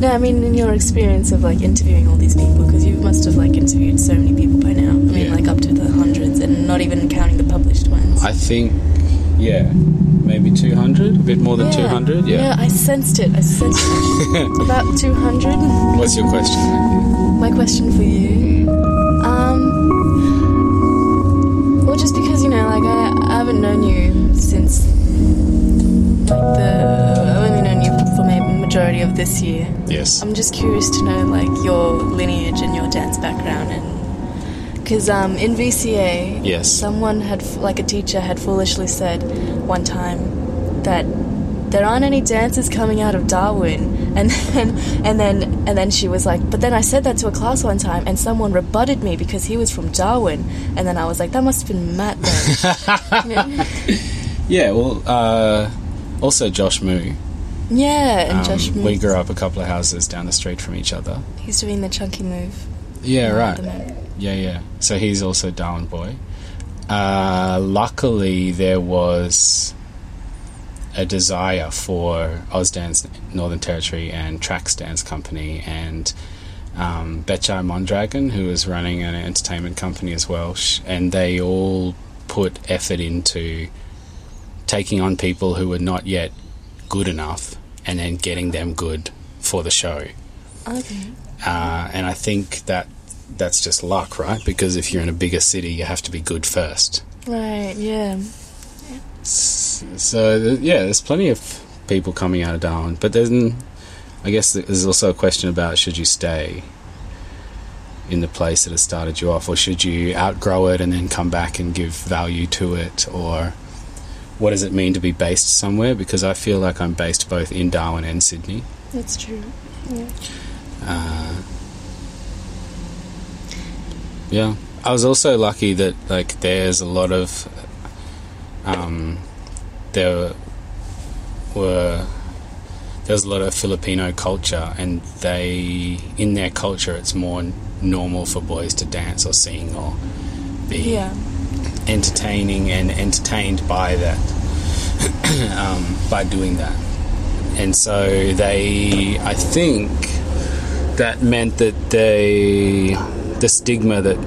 No, I mean in your experience of like interviewing all these people, because you must have like interviewed so many people by now. I mean, Yeah. like up to the hundreds, and not even counting the published ones. I think, yeah, maybe 200, a bit more than 200. Yeah. Yeah, I sensed it. I sensed it. About 200. What's your question? My question for you. Um, well, just because, you know, like, I, I haven't known you since, like, the. Majority of this year. Yes. I'm just curious to know, like, your lineage and your dance background and. Because um, in VCA, Yes. someone had, like, a teacher had foolishly said one time that there aren't any dancers coming out of Darwin, and then and then and then she was like, but then I said that to a class one time, and someone rebutted me because he was from Darwin, and then I was like, that must have been Matt then. yeah. Yeah, well, uh, also Josh Mu. Yeah, and Um, Josh, we grew up a couple of houses down the street from each other. he's doing the chunky move. Yeah, right. Yeah, yeah. So he's also Darwin boy. Uh, luckily, there was a desire for Ausdance Northern Territory and Tracks Dance Company and um, Mondragon, who was running an entertainment company as well, sh- and they all put effort into taking on people who were not yet good enough and then getting them good for the show Okay. uh, and I think that that's just luck, right? Because if you're in a bigger city, you have to be good first. Right. Yeah. So yeah, there's plenty of people coming out of Darwin, but then I guess there's also a question about should you stay in the place that has started you off, or should you outgrow it and then come back and give value to it, or what does it mean to be based somewhere? Because I feel like I'm based both in Darwin and Sydney. That's true. Yeah. Uh, yeah, I was also lucky that like there's a lot of um, there were there's a lot of Filipino culture, and they in their culture it's more normal for boys to dance or sing or be Yeah. Entertaining and entertained by that um, by doing that and so they i think that meant that they the stigma that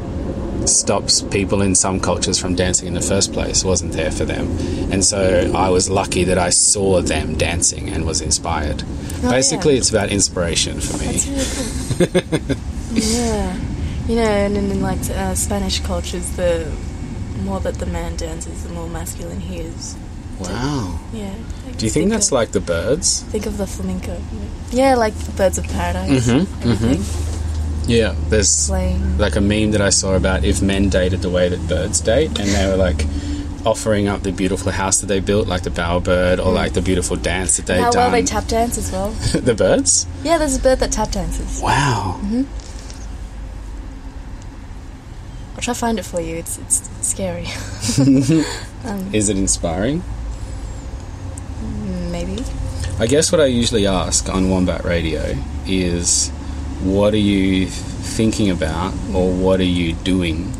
stops people in some cultures from dancing in the first place wasn't there for them and so i was lucky that i saw them dancing and was inspired Oh, basically yeah. it's about inspiration for me really cool. yeah. You know, and in, in like uh, Spanish cultures, the more that the man dances, the more masculine he is. wow Yeah. Do you think that's of, like the birds Think of the flamenco. Yeah, like the birds of paradise. Mm-hmm. everything. yeah there's Playing. like a meme that I saw about if men dated the way that birds date, and they were like offering up the beautiful house that they built, like the bowerbird, or like the beautiful dance that they'd How well they tap dance as well. the birds? Yeah, there's a bird that tap dances. Wow. I'll try to find it for you. It's it's scary. um, Is it inspiring? maybe. I guess what I usually ask on Wombat Radio is what are you thinking about or what are you doing?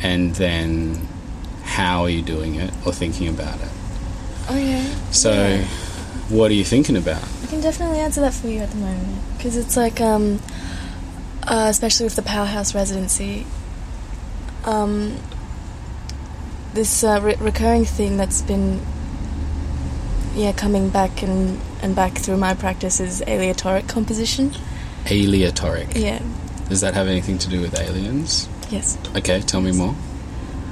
And then how are you doing it or thinking about it? Oh yeah. So, Yeah. what are you thinking about? I can definitely answer that for you at the moment because it's like, um, uh, especially with the powerhouse residency, um, this uh, re- recurring thing that's been, yeah, coming back and and back through my practice is aleatoric composition. Aleatoric. Yeah. Does that have anything to do with aliens? Yes. Okay, tell me more.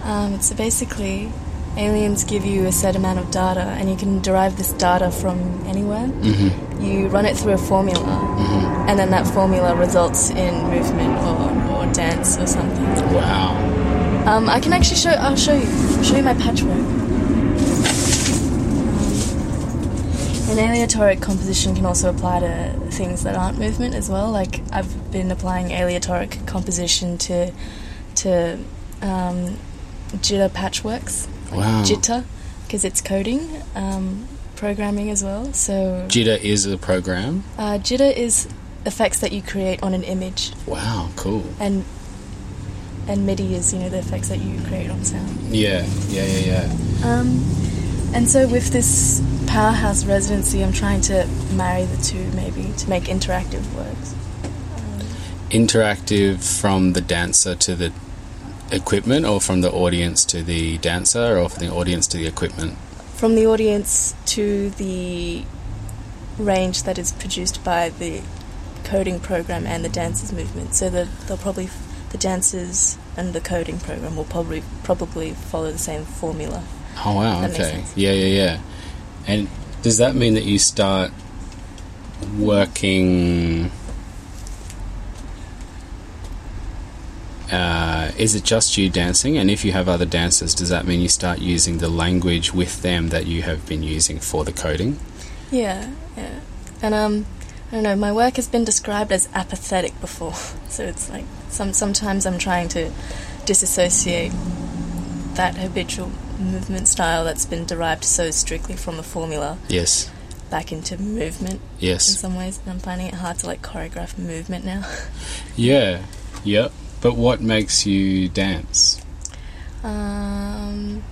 Um, so basically, aliens give you a set amount of data, and you can derive this data from anywhere. Mm-hmm. You run it through a formula, Mm-hmm. and then that formula results in movement or, or dance or something. Wow. Um, I can actually show. I'll show you. I'll show you my patchwork. An aleatoric composition can also apply to things that aren't movement as well. Like I've been applying aleatoric composition to to um, jitter patchworks. Like Wow. Jitter, because it's coding, um, programming as well. So Jitter is a program. uh, jitter is effects that you create on an image, Wow, cool. and and MIDI is you know the effects that you create on sound. Yeah, yeah, yeah, yeah. Um, and so with this powerhouse residency, I'm trying to marry the two, maybe to make interactive works. Interactive from the dancer to the equipment, or from the audience to the dancer, or from the audience to the equipment? From the audience to the range that is produced by the coding program and the dancers movement. So the, they'll probably the dancers and the coding program will probably probably follow the same formula. Oh wow! Okay. Yeah, yeah, yeah. And does that mean that you start working? Uh, is it just you dancing? And if you have other dancers, does that mean you start using the language with them that you have been using for the coding? Yeah, yeah. And um, I don't know. My work has been described as apathetic before, so it's like some sometimes I'm trying to disassociate that habitual movement style that's been derived so strictly from a formula Yes. back into movement Yes. in some ways. And I'm finding it hard to like choreograph movement now. Yeah. Yep. But what makes you dance? um,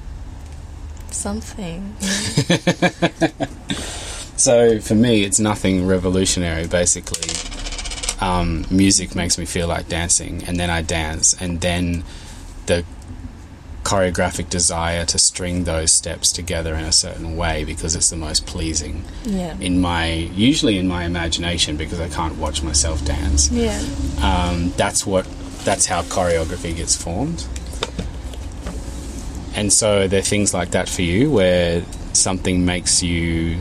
something. So for me, it's nothing revolutionary. Basically, um, music makes me feel like dancing, and then I dance, and then the choreographic desire to string those steps together in a certain way because it's the most pleasing Yeah. in my usually in my imagination because I can't watch myself dance. Yeah. Um, that's what that's how choreography gets formed. And so there are things like that for you where something makes you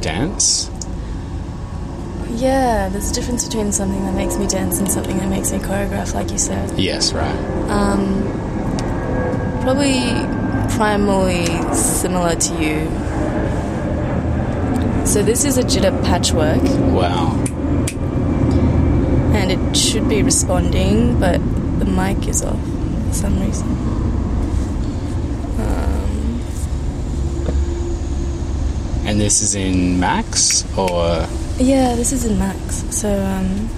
dance. Yeah, there's a difference between something that makes me dance and something that makes me choreograph, like you said. Yes, right. Um, probably primarily similar to you. So this is a jitter patchwork, Wow. And it should be responding, but the mic is off for some reason. Um, And this is in Max or yeah, this is in Max. So um,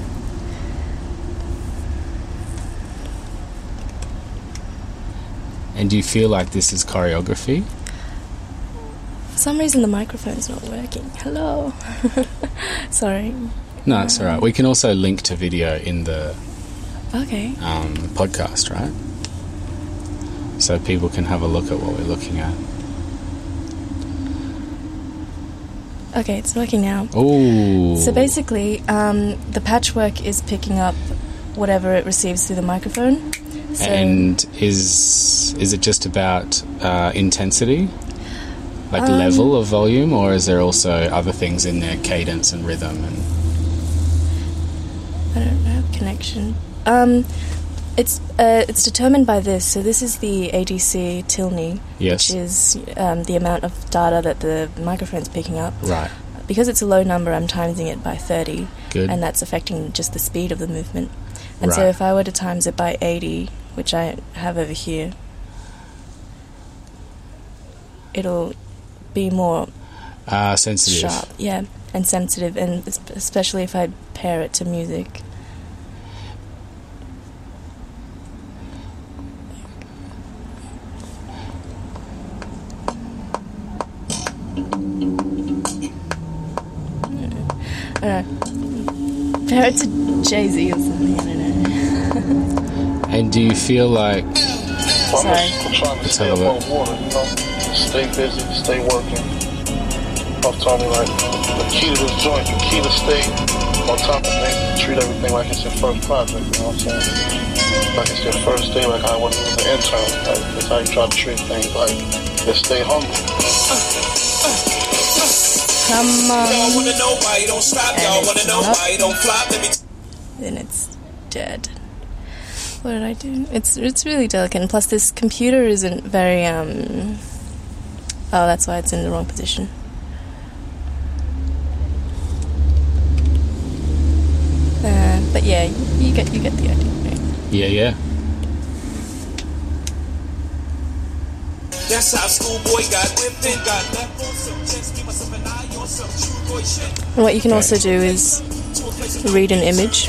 and do you feel like this is choreography? for some reason the microphone's not working. Hello. Sorry. No, it's all right. We can also link to video in the Okay. um, podcast, right? So people can have a look at what we're looking at. Okay, it's working now. Oh. So basically, um, the patchwork is picking up whatever it receives through the microphone. So, and is is it just about uh, intensity, like Um, level of volume, or is there also other things in there, cadence and rhythm? And I don't have connection. Um, it's uh, it's determined by this. So this is the ADC tilde, yes, which is um, the amount of data that the microphone's picking up. right, Because it's a low number, I'm timesing it by 30, good, and that's affecting just the speed of the movement. And so if I were to times it by 80, which I have over here, it'll be more uh, sensitive. sharp, yeah, and sensitive, and especially if I pair it to music. I don't know. It to Jay Z or something. I don't know. And do you feel like Well, I'm, just, I'm trying to stay have above water, you know, stay busy, stay working. I'm telling you, like, the key to this joint, the key to stay on top of things, treat everything like it's your first project, you know what I'm saying? Like it's your first day, like I was an intern. Like, that's how you try to treat things, like, just stay humble. Come Y'all on. wanna know why you don't stop? And Y'all it's wanna know not. why you don't flop? Let me then it's dead. What did I do? It's it's really delicate, and plus this computer isn't very um. Oh, that's why it's in the wrong position. Uh, but yeah, you get you get the idea. Right? yeah, yeah? That's how schoolboy got whipped and got left on some chest. Keep myself an eye on some true boy shit. What you can also do is read an image.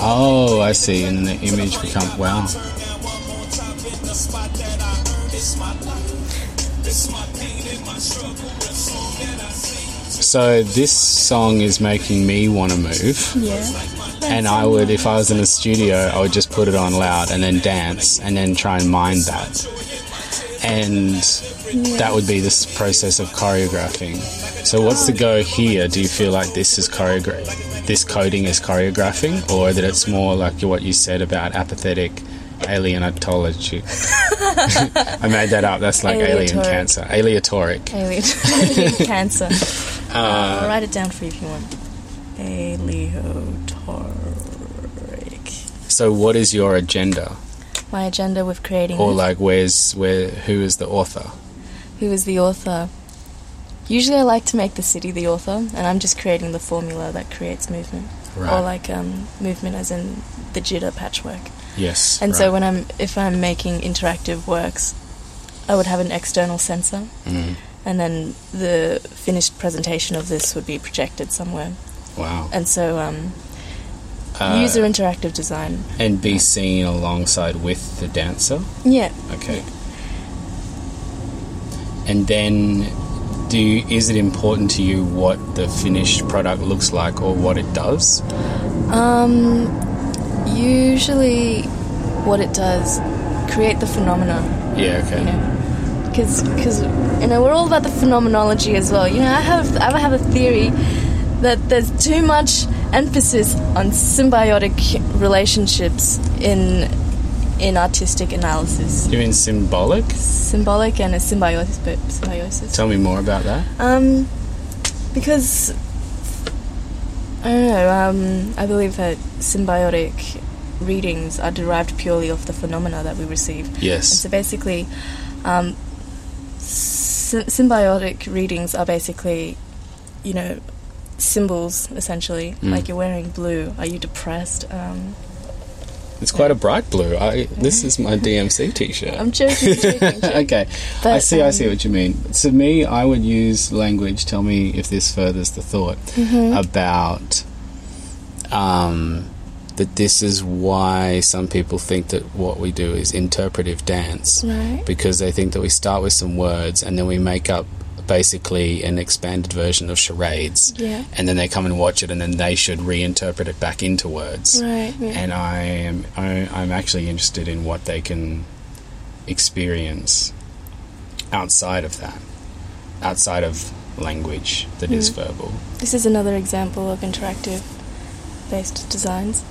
Oh, I see. And the image becomes wow. So this song is making me want to move. Yeah. And I would, if I was in a studio, I would just put it on loud and then dance and then try and mind that. And that would be this process of choreographing. So what's the go here? Do you feel like this is choreograph, this coding is choreographing, or that it's more like what you said about apathetic alienatology? I made that up. That's like alien cancer. Aleatoric. Alien, alien cancer. I'll write it down for you if you want. Aleatoric. So what is your agenda? My agenda with creating Or like where's where who is the author? who is the author. Usually, I like to make the city the author, and I'm just creating the formula that creates movement, right. or like um, movement as in the jitter patchwork. Yes. And so when I'm if I'm making interactive works, I would have an external sensor, Mm, and then the finished presentation of this would be projected somewhere. wow. And so um, Uh, user interactive design. and be seen alongside with the dancer. Yeah. Okay. And then, do you, is it important to you what the finished product looks like or what it does? Um, usually, what it does create the phenomena. Yeah. Okay. you know because because you know we're all about the phenomenology as well you know i have i have a theory that there's too much emphasis on symbiotic relationships in in artistic analysis You mean symbolic? symbolic and a symbiosis but symbiosis Tell me more about that. um because i don't know um i believe that symbiotic readings are derived purely off the phenomena that we receive and Yes. so basically, um, sy- symbiotic readings are basically, you know, symbols essentially. Mm. Like you're wearing blue. Are you depressed? Um, It's quite a bright blue. I, this is my DMC T-shirt. I'm joking. joking, joking. okay, I But, see. I see um, what you mean. To me, I would use language. Tell me if this furthers the thought Mm-hmm. about um, that. This is why some people think that what we do is interpretive dance Right. because they think that we start with some words and then we make up basically an expanded version of charades, Yeah. and then they come and watch it, and then they should reinterpret it back into words Right. Yeah. and I am I, I'm actually interested in what they can experience outside of that, outside of language that is Mm. verbal. This is another example of interactive based designs.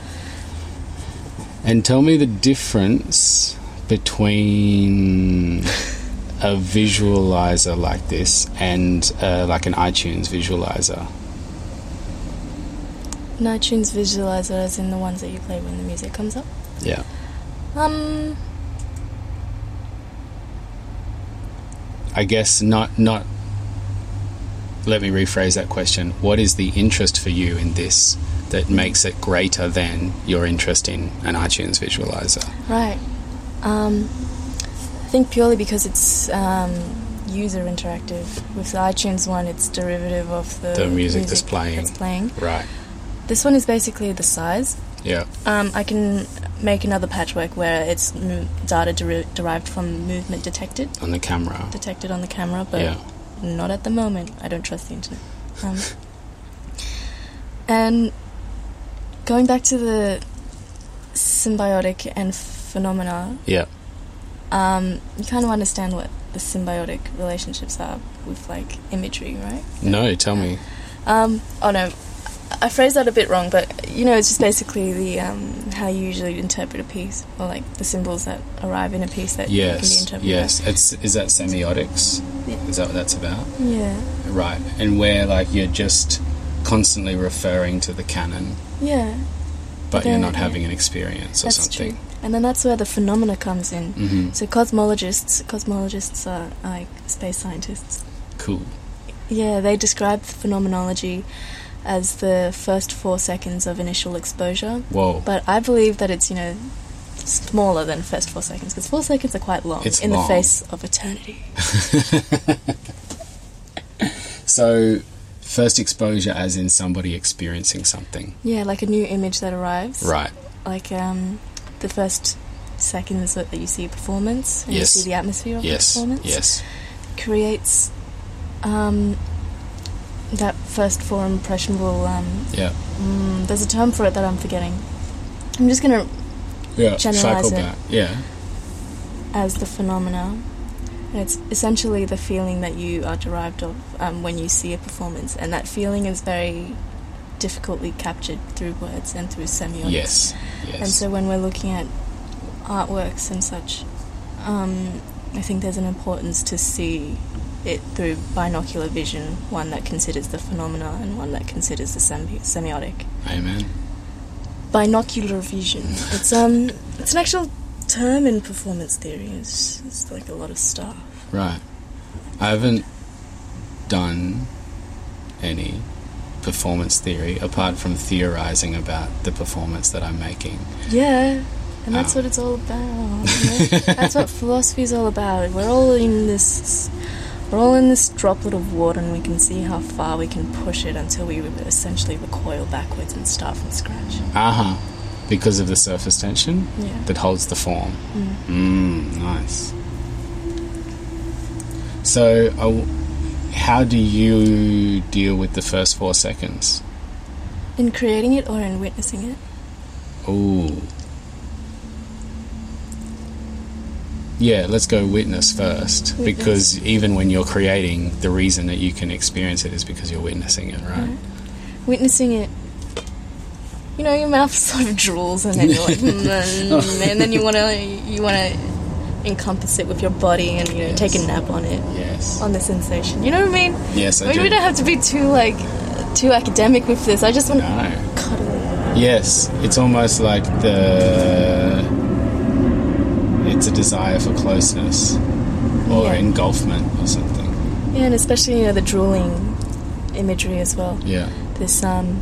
And tell me the difference between a visualizer like this and uh, like an iTunes visualizer. An iTunes visualizer, as in the ones that you play when the music comes up. Yeah. Um, I guess not not let me rephrase that question. What is the interest for you in this that makes it greater than your interest in an iTunes visualizer? Right. Um, I think purely because it's um, user interactive. With the iTunes one, it's derivative of the, The music that's playing. that's playing. Right. This one is basically the size. Yeah. Um, I can make another patchwork where it's data deri- derived from movement detected, On the camera. detected on the camera, but Yeah. not at the moment. I don't trust the internet. Um, and going back to the symbiotic and phenomena, Yeah. um, you kind of understand what the symbiotic relationships are with like imagery, right? No, tell me. Um, oh no, I phrased that a bit wrong, but you know, it's just basically the um, how you usually interpret a piece, or like the symbols that arrive in a piece that can be Yes. interpreted. Yes. It's is that semiotics? Yeah. Is that what that's about? Yeah. Right. And where like you're just constantly referring to the canon, Yeah. but you're not having an experience or That's something. true. And then that's where the phenomena comes in. hmm So cosmologists, cosmologists are like space scientists. Cool. Yeah, they describe phenomenology as the first four seconds of initial exposure. Whoa. But I believe that it's, you know, smaller than first four seconds because four seconds are quite long It's in long. the face of eternity. So, first exposure as in somebody experiencing something. Yeah, like a new image that arrives. Right. Like um, the first seconds that you see a performance and Yes. you see the atmosphere of Yes. the performance. Yes. creates um, that first form impressionable. Um, Yeah. mm, there's a term for it that I'm forgetting. I'm just gonna Yeah. Generalize Cycle it. back. Yeah. as the phenomena. And it's essentially the feeling that you are derived of um, when you see a performance, and that feeling is very difficultly captured through words and through semiotics. Yes. Yes. And so when we're looking at artworks and such, um, I think there's an importance to see it through binocular vision, one that considers the phenomena and one that considers the semi- semiotic. Amen. Binocular vision. It's um, it's an actual term in performance theory. It's, it's like a lot of stuff. Right. I haven't done any performance theory apart from theorizing about the performance that I'm making. Yeah, and that's Oh. what it's all about. that's what philosophy is all about. We're all in this. We're all in this droplet of water, and we can see how far we can push it until we essentially recoil backwards and start from scratch. Uh huh. Because of the surface tension Yeah. that holds the form. Mm, nice. So, uh, how do you deal with the first four seconds? In creating it or in witnessing it? Ooh. Yeah, let's go witness first. Witness. Because even when you're creating, the reason that you can experience it is because you're witnessing it, right? Right. Witnessing it. You know, your mouth sort of drools, and then you're like, mm, mm, and then you want to, you want to encompass it with your body, and you know, take a nap on it. Yes. on the sensation. You know what I mean? Yes, I I mean, do. we don't have to be too like too academic with this. I just want to No. cuddle. Yes, it's almost like the. It's a desire for closeness or Yeah. engulfment or something. Yeah, and especially you know the drooling imagery as well. Yeah. This um,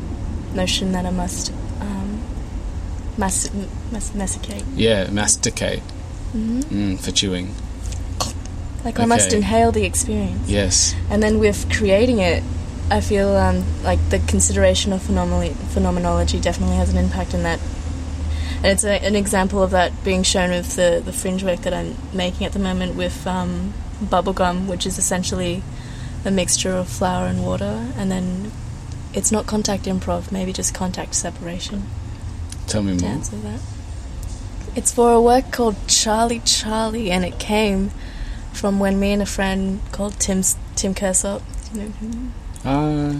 notion that I must mas- mas- masticate. Yeah, masticate hmm mm, for chewing. Like I must inhale the experience. Yes. And then with creating it, I feel um, like the consideration of phenomenolo- phenomenology definitely has an impact in that. And it's a, an example of that being shown with the, the fringe work that I'm making at the moment with um, bubblegum, which is essentially a mixture of flour and water. And then it's not contact improv, maybe just contact separation Tell me to more. answer that. It's for a work called Charlie Charlie, and it came from when me and a friend called Tim Tim Kersop, you know him? Uh,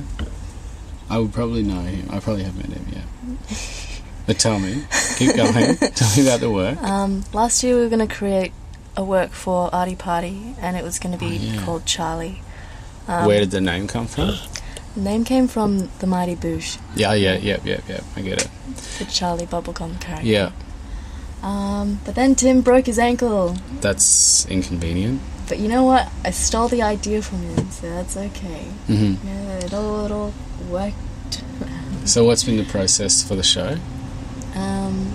I would probably know him. I probably have met him, yeah. But tell me, keep going. tell me about the work. Um, last year we were going to create a work for Artie Party, and it was going to be Oh, yeah. called Charlie. Um, Where did the name come from? The name came from the Mighty Boosh, Yeah, yeah, yeah, yeah, yeah. I get it. the Charlie Bubblegum character. Yeah, Um, but then Tim broke his ankle. that's inconvenient. But you know what? I stole the idea from him, so that's okay. hmm Yeah, it all, it all worked. So, what's been the process for the show Um,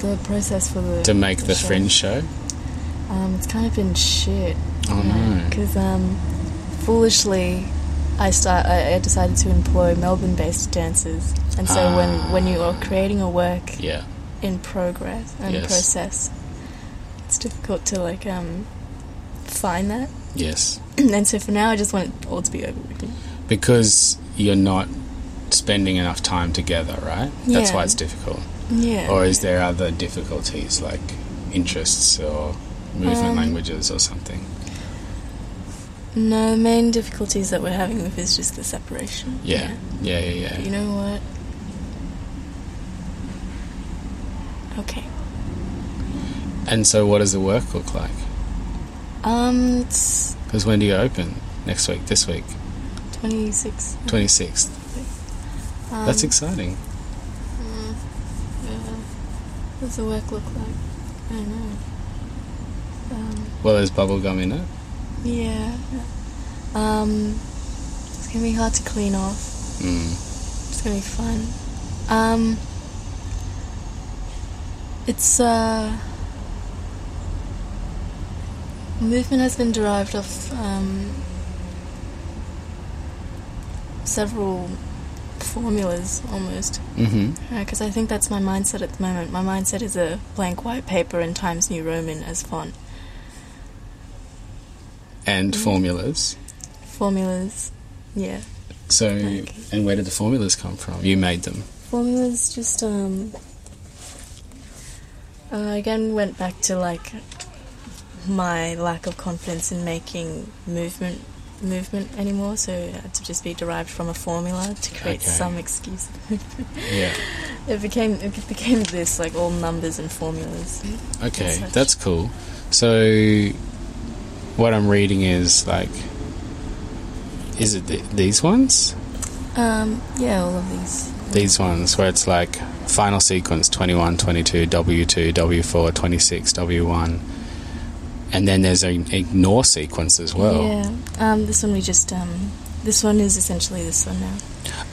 the process for the to make the show. Fringe show? Um, it's kind of been shit. Oh no! Because um, foolishly, I start. I, I decided to employ Melbourne-based dancers, and so Ah. when when you are creating a work Yeah, in progress and Yes. process, it's difficult to like um find that. yes, and so for now, I just want it all to be over with. because you're not spending enough time together, right? Yeah. That's why it's difficult. Yeah. Or is there other difficulties like interests or movement Um, languages or something? No, the main difficulties that we're having with is just the separation. Yeah, yeah, yeah, yeah. But you know what? Okay. And so, what does the work look like? Um, it's Because when do you open? Next week, this week, 26. 26th. Um, That's exciting. mm, yeah. What does the work look like? I don't know. Um, Well, there's bubblegum in it. Yeah. Um, it's gonna be hard to clean off. Mm. It's gonna be fun. Um, it's uh, movement has been derived off um, several formulas almost. Because I think that's my mindset at the moment. My mindset is a blank white paper and Times New Roman as font. And formulas. Formulas. Yeah. So, Okay. and where did the formulas come from? You made them. Formulas just um uh, again went back to like my lack of confidence in making movement movement anymore, so it had to just be derived from a formula to create Okay. some excuse. Yeah. it became it became this like all numbers and formulas. Okay, such. that's cool. So, what I'm reading is like, is it th- these ones? Um, yeah, all of these. These ones where it's like final sequence 21, 22, W2, W4, 26, W1. And then there's an ignore sequence as well. Yeah. Um, this one we just um, this one is essentially this one now.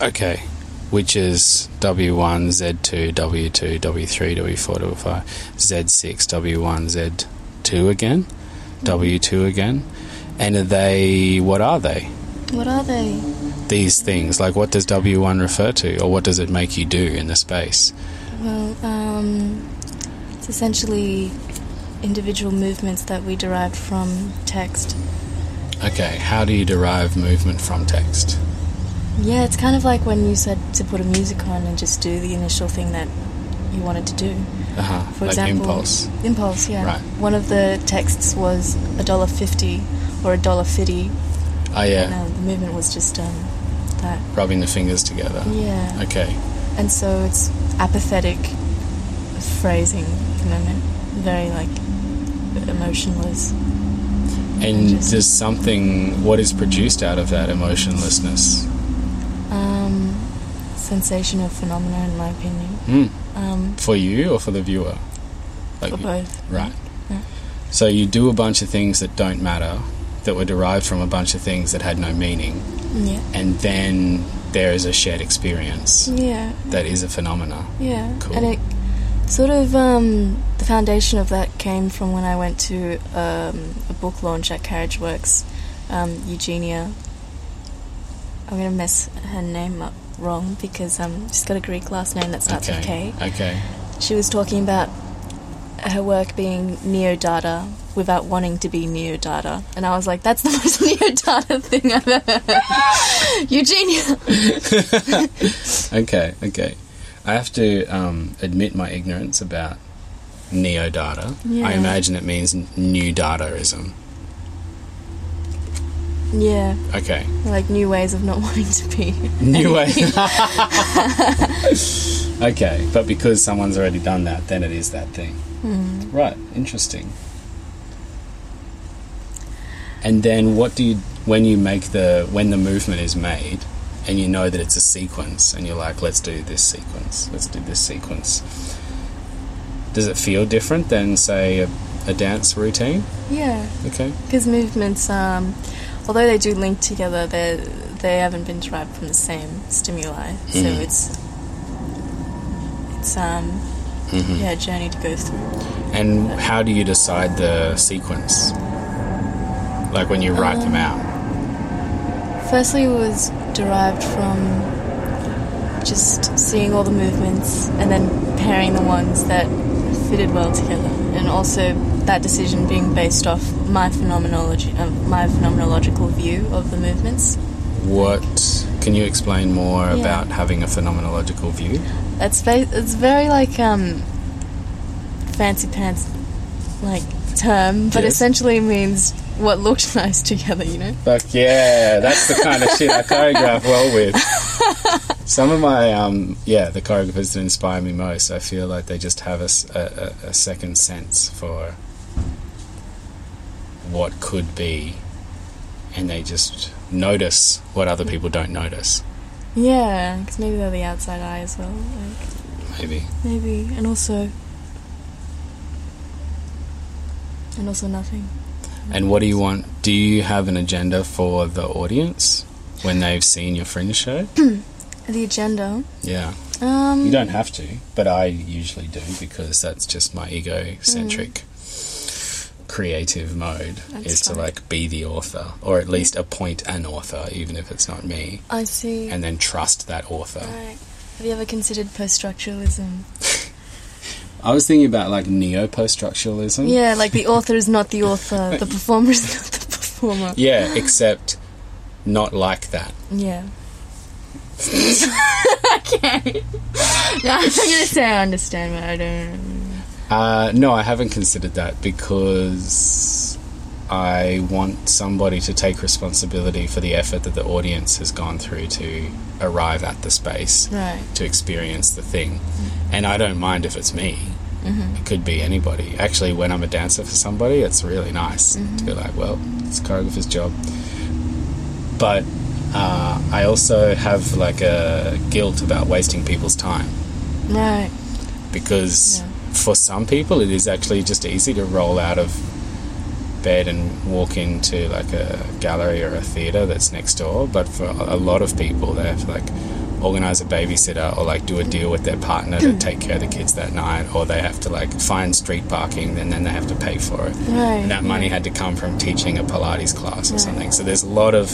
Okay. Which is W1, Z2, W2, W3, W4, W5, Z6, W1, Z2 again, W2 again. And are they, what are they? What are they? These things, like what does W1 refer to, or what does it make you do in the space? Well, um, it's essentially individual movements that we derived from text. Okay, how do you derive movement from text? Yeah, it's kind of like when you said to put a music on and just do the initial thing that you wanted to do. Uh huh. For like example, impulse. Impulse, yeah. Right. One of the texts was a dollar fifty or a dollar fifty. Oh yeah, And uh, the movement was just um, that. rubbing the fingers together. Yeah. Okay. And so it's apathetic phrasing at the moment. Very like emotionless. And Just- does something what is produced out of that emotionlessness? Um, sensational phenomena, in my opinion. Hmm. Um, For you or for the viewer? Like for both. Right. Yeah. So you do a bunch of things that don't matter, that were derived from a bunch of things that had no meaning, Yeah. and then there is a shared experience Yeah. that is a phenomena. Yeah. Cool. And it sort of um, the foundation of that came from when I went to um, a book launch at Carriage Works. Um, Eugenia. I'm gonna mess her name up wrong because um, she's got a Greek last name that starts with okay. K. Okay. She was talking about her work being neo Dada without wanting to be neo Dada, and I was like, "That's the most neo Dada thing I've ever heard." Eugenia. Okay. Okay. I have to um, admit my ignorance about neo Dada. I imagine it means new Dadaism. Yeah, Okay. like new ways of not wanting to be. New way. okay, but because someone's already done that, then it is that thing. Hmm. Right, interesting. And then what do you when you make the when the movement is made and you know that it's a sequence and you're like let's do this sequence. Let's do this sequence. Does it feel different than say a, a dance routine? Yeah, Okay. because movements, um, although they do link together, they they haven't been derived from the same stimuli. So Mhm. it's it's um Mhm. yeah a journey to go through. And how do you decide the sequence? Like when you write them out. Firstly, it was derived from just seeing all the movements and then pairing the ones that fitted well together, and also that decision being based off my phenomenology, uh, my phenomenological view of the movements. What can you explain more Yeah. about having a phenomenological view? That's ba- it's very like um fancy pants like term, but Yes. essentially means what looked nice together. You know. Fuck yeah, that's the kind of shit I choreograph well with. Some of my, um, yeah, the choreographers that inspire me most, I feel like they just have a a second sense for what could be, and they just notice what other people don't notice, Yeah, because maybe they're the outside eye as well. Like maybe. maybe, and also, and also nothing. And what do you want? Do you have an agenda for the audience when they've seen your fringe show? The agenda. Yeah. Um, You don't have to, but I usually do because that's just my egocentric creative mode That's is to like be the author or at least appoint an author even if it's not me I see. and then trust that author. Right. Have you ever considered post-structuralism? I was thinking about like neo post structuralism. Yeah, like the author is not the author, the performer is not the performer. Yeah, except not like that. Yeah. okay. No, I'm gonna say I understand, but I don't. Uh, no, I haven't considered that because I want somebody to take responsibility for the effort that the audience has gone through to arrive at the space Right. to experience the thing. And I don't mind if it's me. It could be anybody. Actually, when I'm a dancer for somebody, it's really nice to be like, well, it's a choreographer's job. But uh, I also have like a guilt about wasting people's time Right. because Yeah. For some people it is actually just easy to roll out of bed and walk into like a gallery or a theater that's next door but for a lot of people they have to like organize a babysitter or like do a deal with their partner to take care of the kids that night or they have to like find street parking and then they have to pay for it. Right. and that money had to come from teaching a pilates class or something. So there's a lot of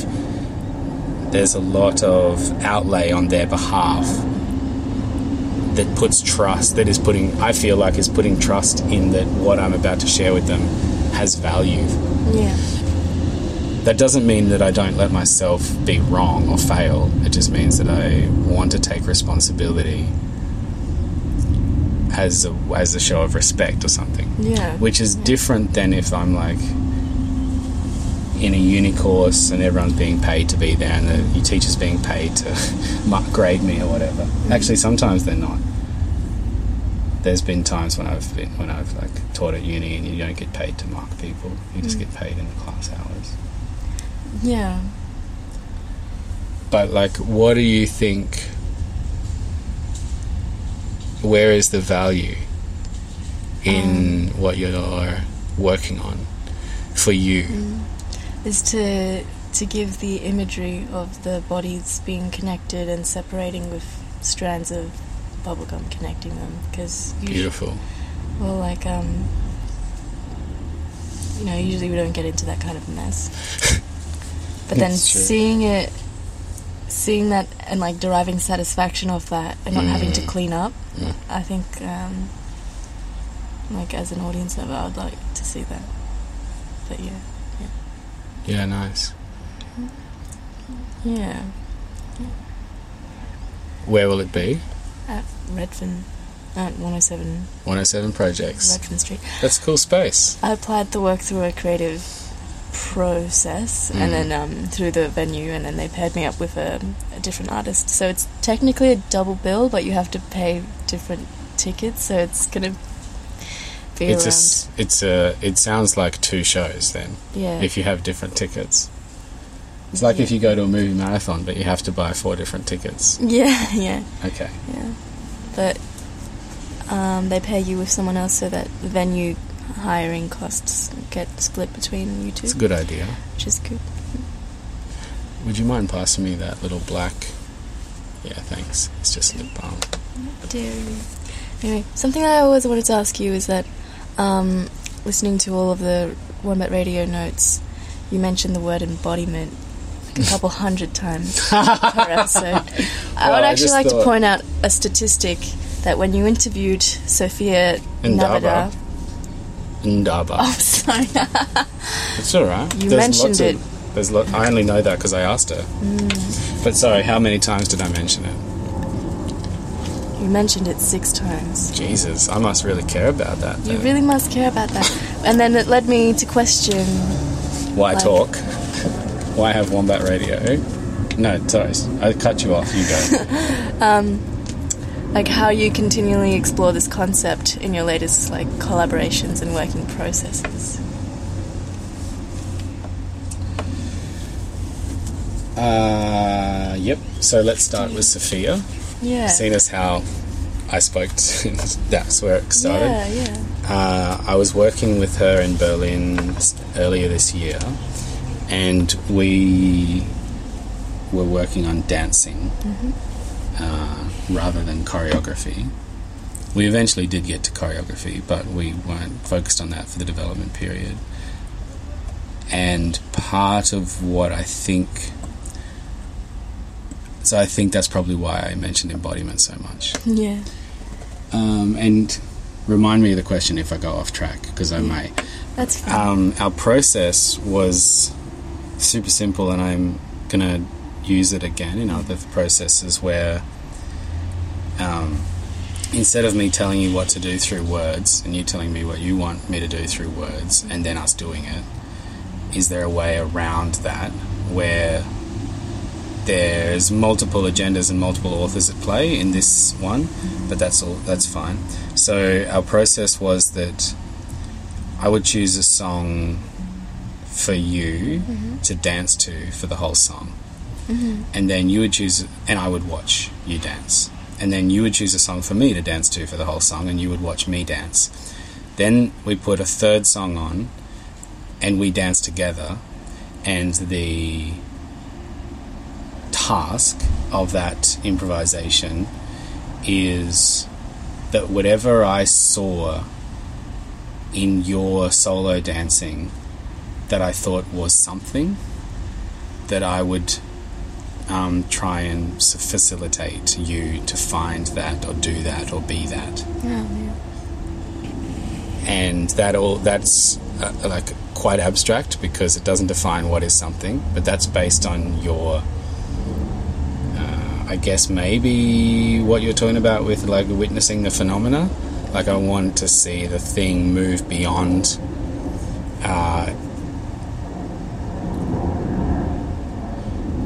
there's a lot of outlay on their behalf that puts trust that is putting i feel like is putting trust in that what i'm about to share with them has value Yeah. that doesn't mean that i don't let myself be wrong or fail it just means that i want to take responsibility as a, as a show of respect or something Yeah. which is different than if i'm like in a uni course and everyone's being paid to be there and the your teacher's being paid to mark grade me or whatever. Actually, sometimes they're not. There's been times when I've been when I've like taught at uni and you don't get paid to mark people. You just mm. get paid in the class hours. Yeah. But like, what do you think? Where is the value in um. what you're working on for you? Mm. Is to to give the imagery of the bodies being connected and separating with strands of bubblegum connecting them because Beautiful. well like um you know usually we don't get into that kind of mess but then seeing it seeing that and like deriving satisfaction off that and not having to Mm. clean up Mm. i think um like as an audience member i would like to see that but yeah Yeah, nice. yeah Where will it be? at redfern at 107 107 Projects. redfern street That's a cool space. I applied the work through a creative process Mm. and then um, through the venue, and then they paired me up with a, a different artist. So it's technically a double bill, but you have to pay different tickets. So it's gonna be It's a, around. s- it's a, it sounds like two shows then, yeah, if you have different tickets. It's like if you go to a movie marathon, but you have to buy four different tickets. yeah, yeah, Okay. yeah. But um, they pair you with someone else so that venue hiring costs get split between you two, It's a good idea. which is good. Would you mind passing me that little black? Yeah, thanks. It's just lip balm. Dairy. Anyway, something I always wanted to ask you is that um, listening to all of the Wombat radio notes, you mentioned the word embodiment like a couple hundred times per episode. I would actually just like thought- to point out a statistic that when you interviewed Sophia Ndaba. Navada, Ndaba. oh sorry, It's all right. You There's mentioned lots it. Of, there's lo- I only know that because I asked her. Mm. But sorry, how many times did I mention it? You mentioned it six times. Jesus, I must really care about that. You really must care about that. And then it led me to question Why like- talk? Why have Wombat Radio? No, sorry, I cut you off. You go. like how you continually explore this concept in your latest like collaborations and working processes. uh, yep. So let's start with Sophia. Yeah. Seeing as how I spoke, to, that's where it started. Yeah, yeah. Uh, I was working with her in Berlin earlier this year, and we were working on dancing uh, rather than choreography. We eventually did get to choreography, but we weren't focused on that for the development period. And part of what I think. So I think that's probably why I mentioned embodiment so much. Yeah. Um, and remind me of the question if I go off track, because I might. That's fine. Um, our process was super simple, and I'm gonna use it again in other processes where um, instead of me telling you what to do through words and you telling me what you want me to do through words and then us doing it, is there a way around that where there's multiple agendas and multiple authors at play in this one, but that's all that's fine. So our process was that I would choose a song for you mm-hmm. to dance to for the whole song. Mm-hmm. And then you would choose and I would watch you dance. And then you would choose a song for me to dance to for the whole song and you would watch me dance. Then we put a third song on and we dance together and the task of that improvisation is that whatever I saw in your solo dancing that I thought was something that I would um, try and facilitate you to find that or do that or be that Yeah, yeah. and that all that's uh, like quite abstract because it doesn't define what is something but that's based on your i guess maybe what you're talking about with like witnessing the phenomena like i want to see the thing move beyond uh,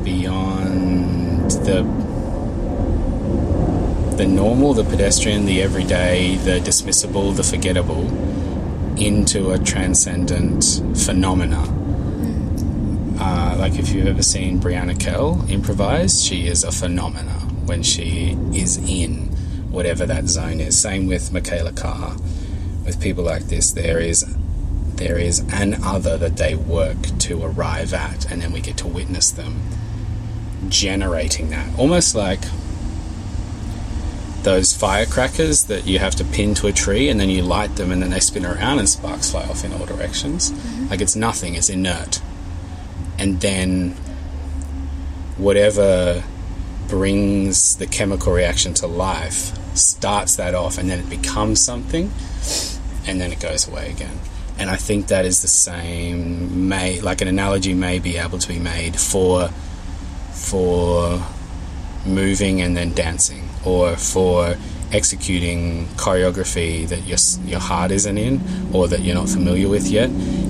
beyond the the normal, the pedestrian, the everyday, the dismissible, the forgettable, into a transcendent phenomena. Uh, like if you've ever seen Brianna Kell improvise, she is a phenomena when she is in whatever that zone is. Same with Michaela Carr. With people like this, there is there is an other that they work to arrive at, and then we get to witness them generating that. Almost like those firecrackers that you have to pin to a tree and then you light them and then they spin around and sparks fly off in all directions. Like it's nothing, it's inert. And then whatever brings the chemical reaction to life starts that off and then it becomes something and then it goes away again. And I think that is the same may like an analogy may be able to be made for for moving and then dancing or for executing choreography that your your heart isn't in or that you're not familiar with yet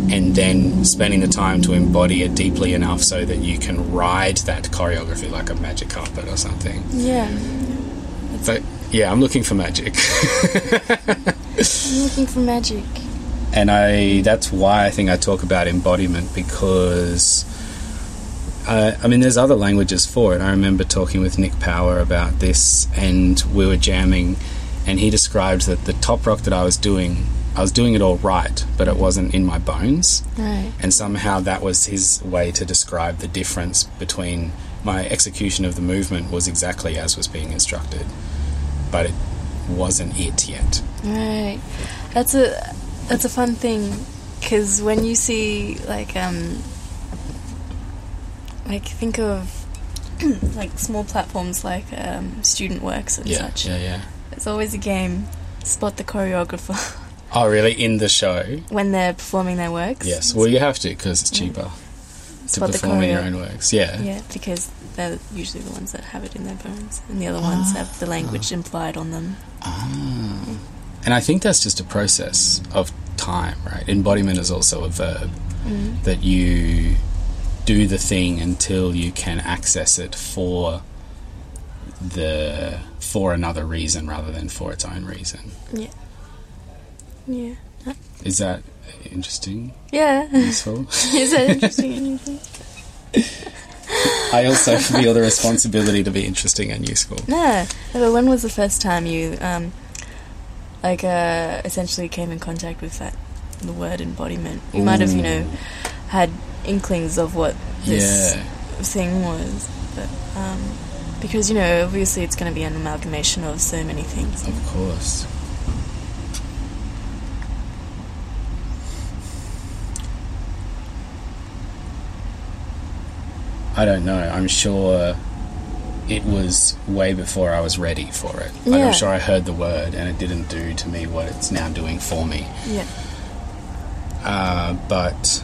and then spending the time to embody it deeply enough so that you can ride that choreography like a magic carpet or something Yeah. but yeah i'm looking for magic I'm looking for magic. and I that's why I think I talk about embodiment because uh, I mean there's other languages for it. I remember talking with Nick Power about this, and we were jamming, and he described that the top rock that I was doing, I was doing it all right, but it wasn't in my bones, Right. and somehow that was his way to describe the difference between my execution of the movement was exactly as was being instructed, but it wasn't it yet. Right. That's a that's a fun thing because when you see like um like think of like small platforms like um, Student Works and such. yeah, yeah. It's always a game. Spot the choreographer Oh, really? In the show? when they're performing their works. Yes, well, you have to because it's cheaper to Spot perform in your own works. Yeah. Yeah, because they're usually the ones that have it in their bones, and the other ones have the language implied on them. Ah. And I think that's just a process of time, right? Embodiment is also a verb that you do the thing until you can access it for the for another reason rather than for its own reason. Yeah. Yeah. Is that interesting? Yeah. Useful? Is that interesting? I also feel the responsibility to be interesting and useful. No. But when was the first time you, um, like, uh, essentially came in contact with that, the word embodiment? You might have, you know, had inklings of what this Yeah. thing was, but, um, because, you know, obviously it's going to be an amalgamation of so many things. Of course. I don't know. I'm sure it was way before I was ready for it. Like Yeah. I'm sure I heard the word and it didn't do to me what it's now doing for me. Yeah. Uh, but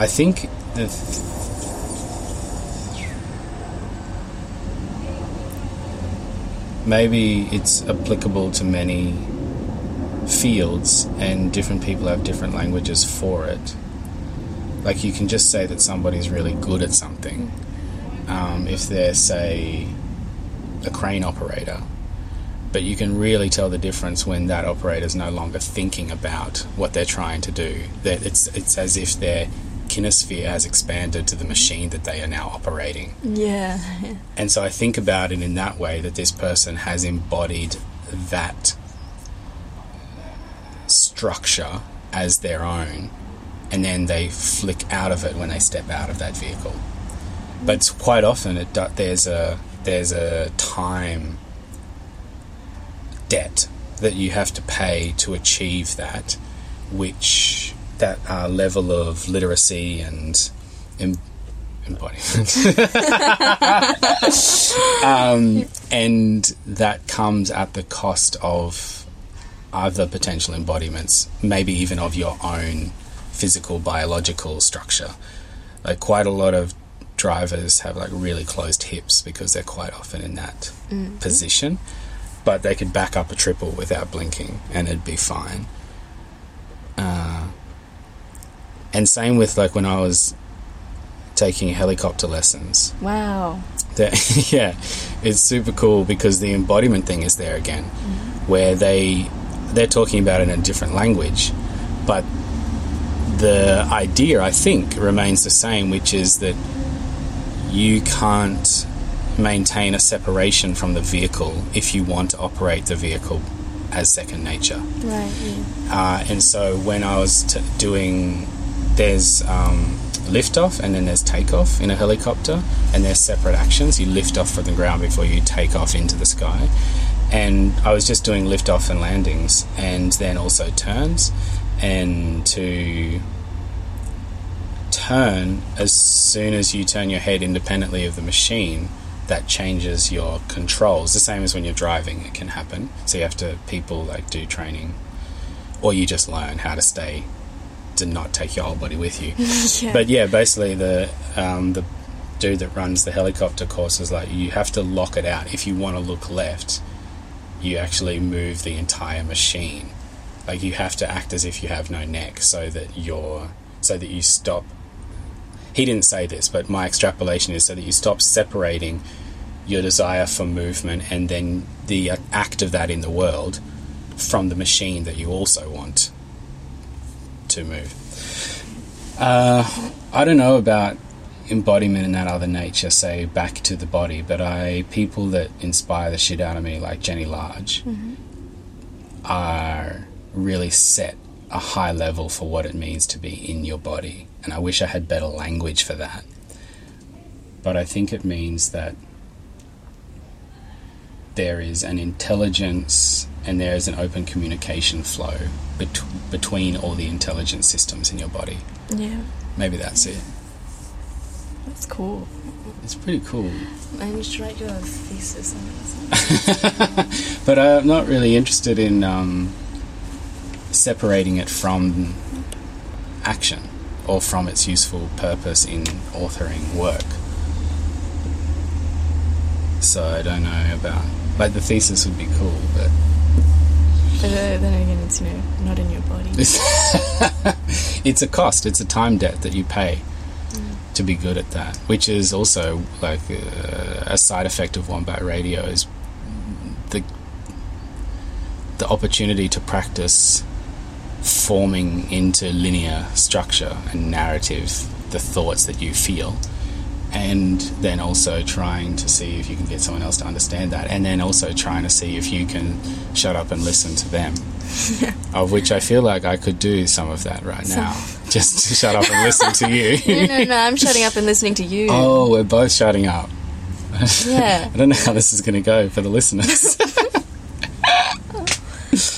I think the maybe it's applicable to many fields and different people have different languages for it. Like you can just say that somebody's really good at something um, if they're, say, a crane operator. But you can really tell the difference when that operator's no longer thinking about what they're trying to do. That it's it's as if their kinesphere has expanded to the machine that they are now operating. Yeah. And so I think about it in that way that this person has embodied that structure as their own, and then they flick out of it when they step out of that vehicle. But quite often it do- there's a there's a time debt that you have to pay to achieve that, which that uh, level of literacy and em- embodiment. um, and that comes at the cost of other potential embodiments, maybe even of your own physical biological structure. Like quite a lot of drivers have like really closed hips because they're quite often in that position, but they could back up a triple without blinking and it'd be fine. Uh, and same with like when I was taking helicopter lessons. Wow. That, yeah, it's super cool because the embodiment thing is there again, where they they're talking about it in a different language, but the idea I think remains the same, which is that you can't maintain a separation from the vehicle if you want to operate the vehicle as second nature. Right. Yeah. Uh, and so when I was t- doing, there's um, liftoff and then there's takeoff in a helicopter, and they're separate actions. You lift off from the ground before you take off into the sky. And I was just doing liftoff and landings, and then also turns. And to turn, as soon as you turn your head independently of the machine, that changes your controls. The same as when you're driving, it can happen. So you have to, people like do training or you just learn how to stay to not take your whole body with you. Yeah. But yeah, basically the um, the dude that runs the helicopter course is like you have to lock it out. If you want to look left, you actually move the entire machine. Like you have to act as if you have no neck, so that you're so that you stop. He didn't say this, but my extrapolation is so that you stop separating your desire for movement and then the act of that in the world from the machine that you also want to move. Uh, I don't know about embodiment and that other nature, say back to the body, but I people that inspire the shit out of me, like Jenny Large, are really set a high level for what it means to be in your body, and I wish I had better language for that. But I think it means that there is an intelligence and there is an open communication flow bet- between all the intelligent systems in your body. Yeah. Maybe that's it. That's cool. It's pretty cool. Maybe you should write your thesis on this. But I'm not really interested in um, separating it from action or from its useful purpose in authoring work. So I don't know about. Like the thesis would be cool, but But uh, then again, it's not in your body. it's a cost. It's a time debt that you pay to be good at that, which is also like uh, a side effect of Wombat Radio is the the opportunity to practice forming into linear structure and narrative the thoughts that you feel and then also trying to see if you can get someone else to understand that and then also trying to see if you can shut up and listen to them of which I feel like I could do some of that right now just to shut up and listen to you no, no, no. I'm shutting up and listening to you. oh we're both shutting up Yeah. I don't know how this is going to go for the listeners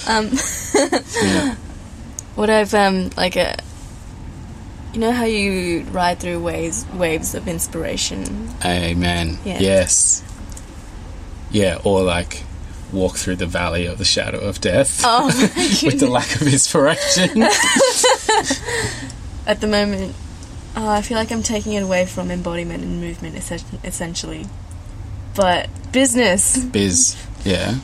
Um, yeah. what I've um like a. You know how you ride through waves waves of inspiration. Amen. Yeah. Yes. Yeah, or like walk through the valley of the shadow of death Oh, with the lack of inspiration. at the moment, Uh, I feel like I'm taking it away from embodiment and movement, essen- essentially. But business. Biz. Yeah.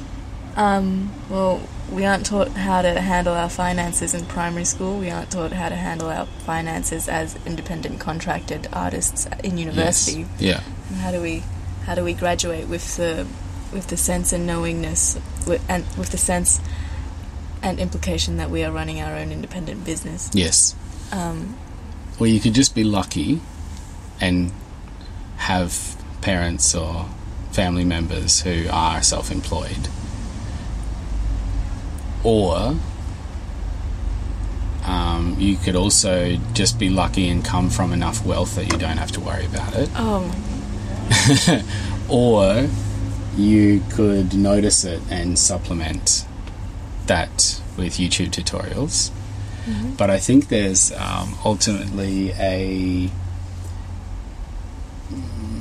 Um, well, we aren't taught how to handle our finances in primary school. We aren't taught how to handle our finances as independent contracted artists in university. Yes. Yeah. And how do we, how do we graduate with the, with the sense and knowingness, with, and with the sense and implication that we are running our own independent business? Yes. Um, Well, you could just be lucky and have parents or family members who are self employed. Or um, you could also just be lucky and come from enough wealth that you don't have to worry about it. oh, Or you could notice it and supplement that with YouTube tutorials. But I think there's um, ultimately a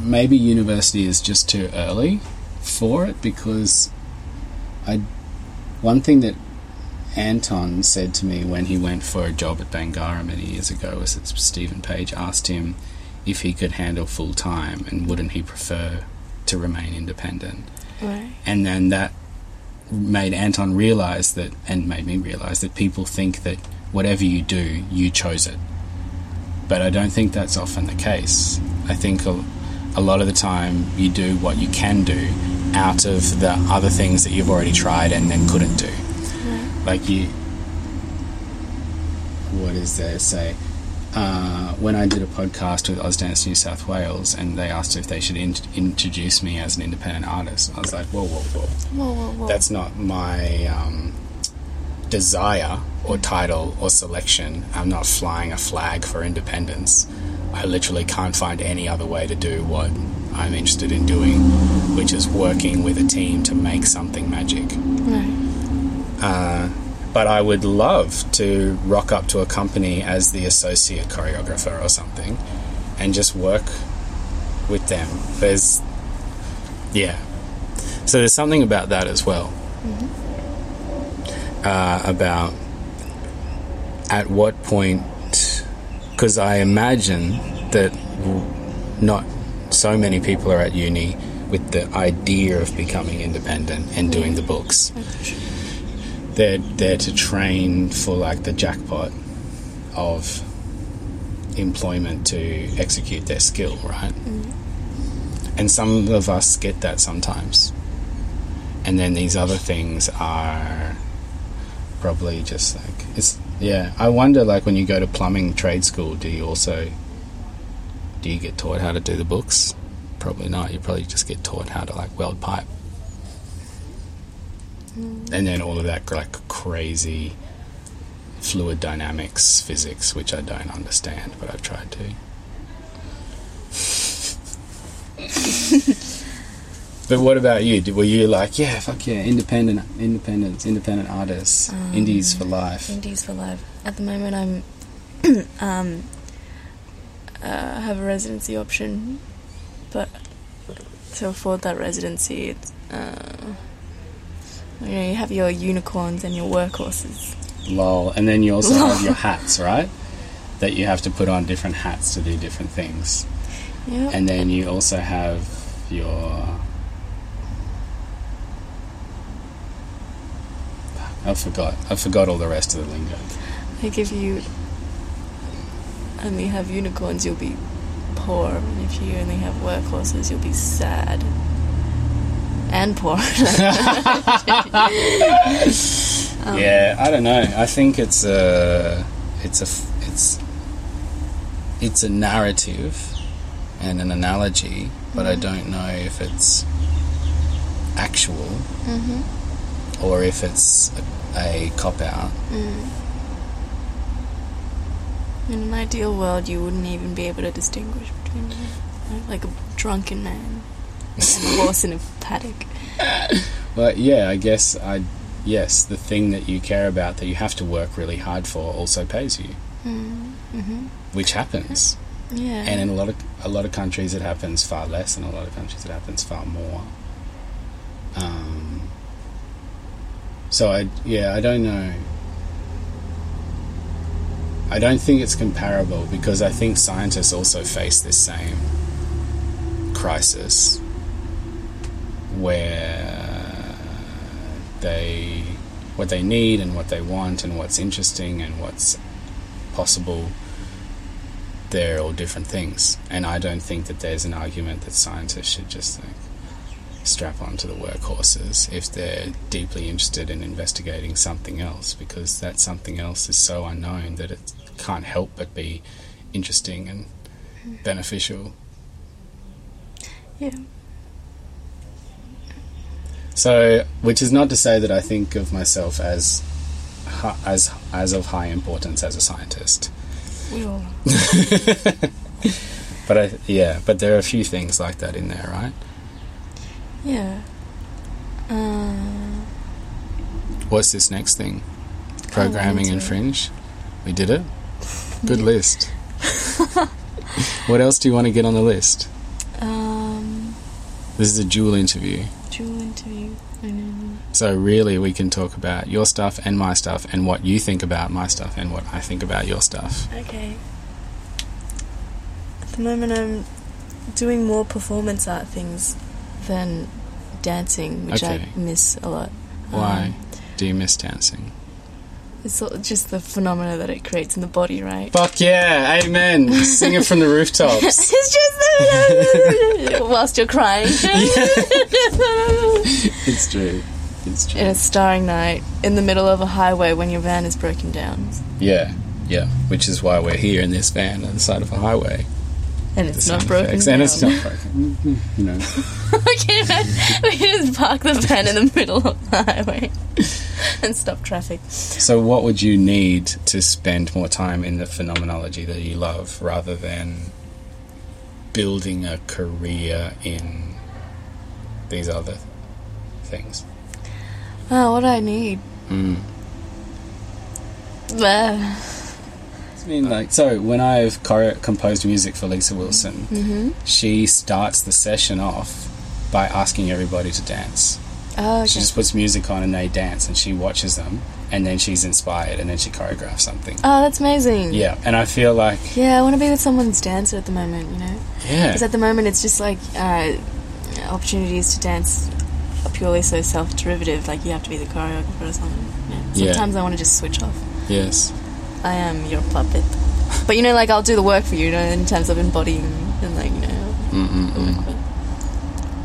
maybe university is just too early for it because I one thing that Anton said to me when he went for a job at Bangarra many years ago was that Stephen Page asked him if he could handle full time and wouldn't he prefer to remain independent. right. And then that made Anton realize that, and made me realize that people think that whatever you do, you chose it. But I don't think that's often the case. I think a, a lot of the time you do what you can do out of the other things that you've already tried and then couldn't do. Like you, what is there? Say, uh, when I did a podcast with Ausdance New South Wales, and they asked if they should in- introduce me as an independent artist, I was like, whoa, whoa, whoa. Whoa, whoa, whoa. That's not my um, desire or title or selection. I'm not flying a flag for independence. I literally can't find any other way to do what I'm interested in doing, which is working with a team to make something magic. right. Uh, but I would love to rock up to a company as the associate choreographer or something and just work with them. There's, yeah. So there's something about that as well. Uh, about at what point, because I imagine that not so many people are at uni with the idea of becoming independent and doing the books they're there to train for like the jackpot of employment to execute their skill, right? Mm-hmm. And some of us get that sometimes. And then these other things are probably just like it's yeah. I wonder like when you go to plumbing trade school, do you also do you get taught how to do the books? Probably not. You probably just get taught how to like weld pipe and then all of that like crazy fluid dynamics physics which i don't understand but i've tried to. But what about you? Were you like yeah fuck yeah independent independence independent artists indies for life? Indies for life. At the moment, I'm um, uh, have a residency option, but to afford that residency, it's, uh, you know, you have your unicorns and your workhorses. lol and then you also have your hats right that you have to put on different hats to do different things Yeah. and then you also have your I forgot. I forgot all the rest of the lingo. like if you only have unicorns, you'll be poor, and if you only have workhorses, you'll be sad and poor. Um, yeah, I don't know. I think it's a, it's a, it's, it's a narrative and an analogy, but I mm-hmm. don't know if it's actual mm-hmm. or if it's a, a cop out. Mm. In an ideal world, you wouldn't even be able to distinguish between them. Like a drunken man and a horse in a paddock. But yeah, I guess I, yes, the thing that you care about that you have to work really hard for also pays you, which happens. Yeah. And in a lot of a lot of countries, it happens far less. In a lot of countries, it happens far more. Um, so I yeah, I don't know. I don't think it's comparable because I think scientists also face this same crisis where they what they need and what they want and what's interesting and what's possible they're all different things and I don't think that there's an argument that scientists should just like, strap onto the workhorses if they're deeply interested in investigating something else because that something else is so unknown that it can't help but be interesting and beneficial. Yeah. So, which is not to say that I think of myself as as as of high importance as a scientist. We all. But I, yeah, but there are a few things like that in there, right? Yeah. Uh, What's this next thing? Programming and fringe. We did it. Good list. what else do you want to get on the list? um, This is a dual interview. So really, we can talk about your stuff and my stuff, and what you think about my stuff, and what I think about your stuff. Okay. At the moment, I'm doing more performance art things than dancing, which Okay. I miss a lot. Why Um, do you miss dancing? it's just the phenomena that it creates in the body, right? Fuck yeah, amen. Sing it from the rooftops. it's just the whilst you're crying. it's true. It's true. in a starring night in the middle of a highway when your van is broken down, Yeah, yeah. Which is why we're here in this van on the side of a highway. and it's not broken effects. down. And it's not broken. You know. okay, man. we just park the van in the middle of the highway and stop traffic. So, what would you need to spend more time in the phenomenology that you love rather than building a career in these other things? Oh, what do I need? Mm. Uh, I mean, like, so when I've chore- composed music for Lisa Wilson, mm-hmm. she starts the session off by asking everybody to dance. Oh, okay. She just puts music on and they dance, and she watches them, and then she's inspired, and then she choreographs something. oh, that's amazing. Yeah, and I feel like, Yeah, I want to be with someone's dancer at the moment, you know? yeah, Because at the moment it's just like uh, opportunities to dance are purely so self derivative, like you have to be the choreographer or something. Yeah. Sometimes I want to just switch off. yes. I am your puppet. But you know, like I'll do the work for you, you know, in terms of embodying and like, you know. Mm-mm-mm.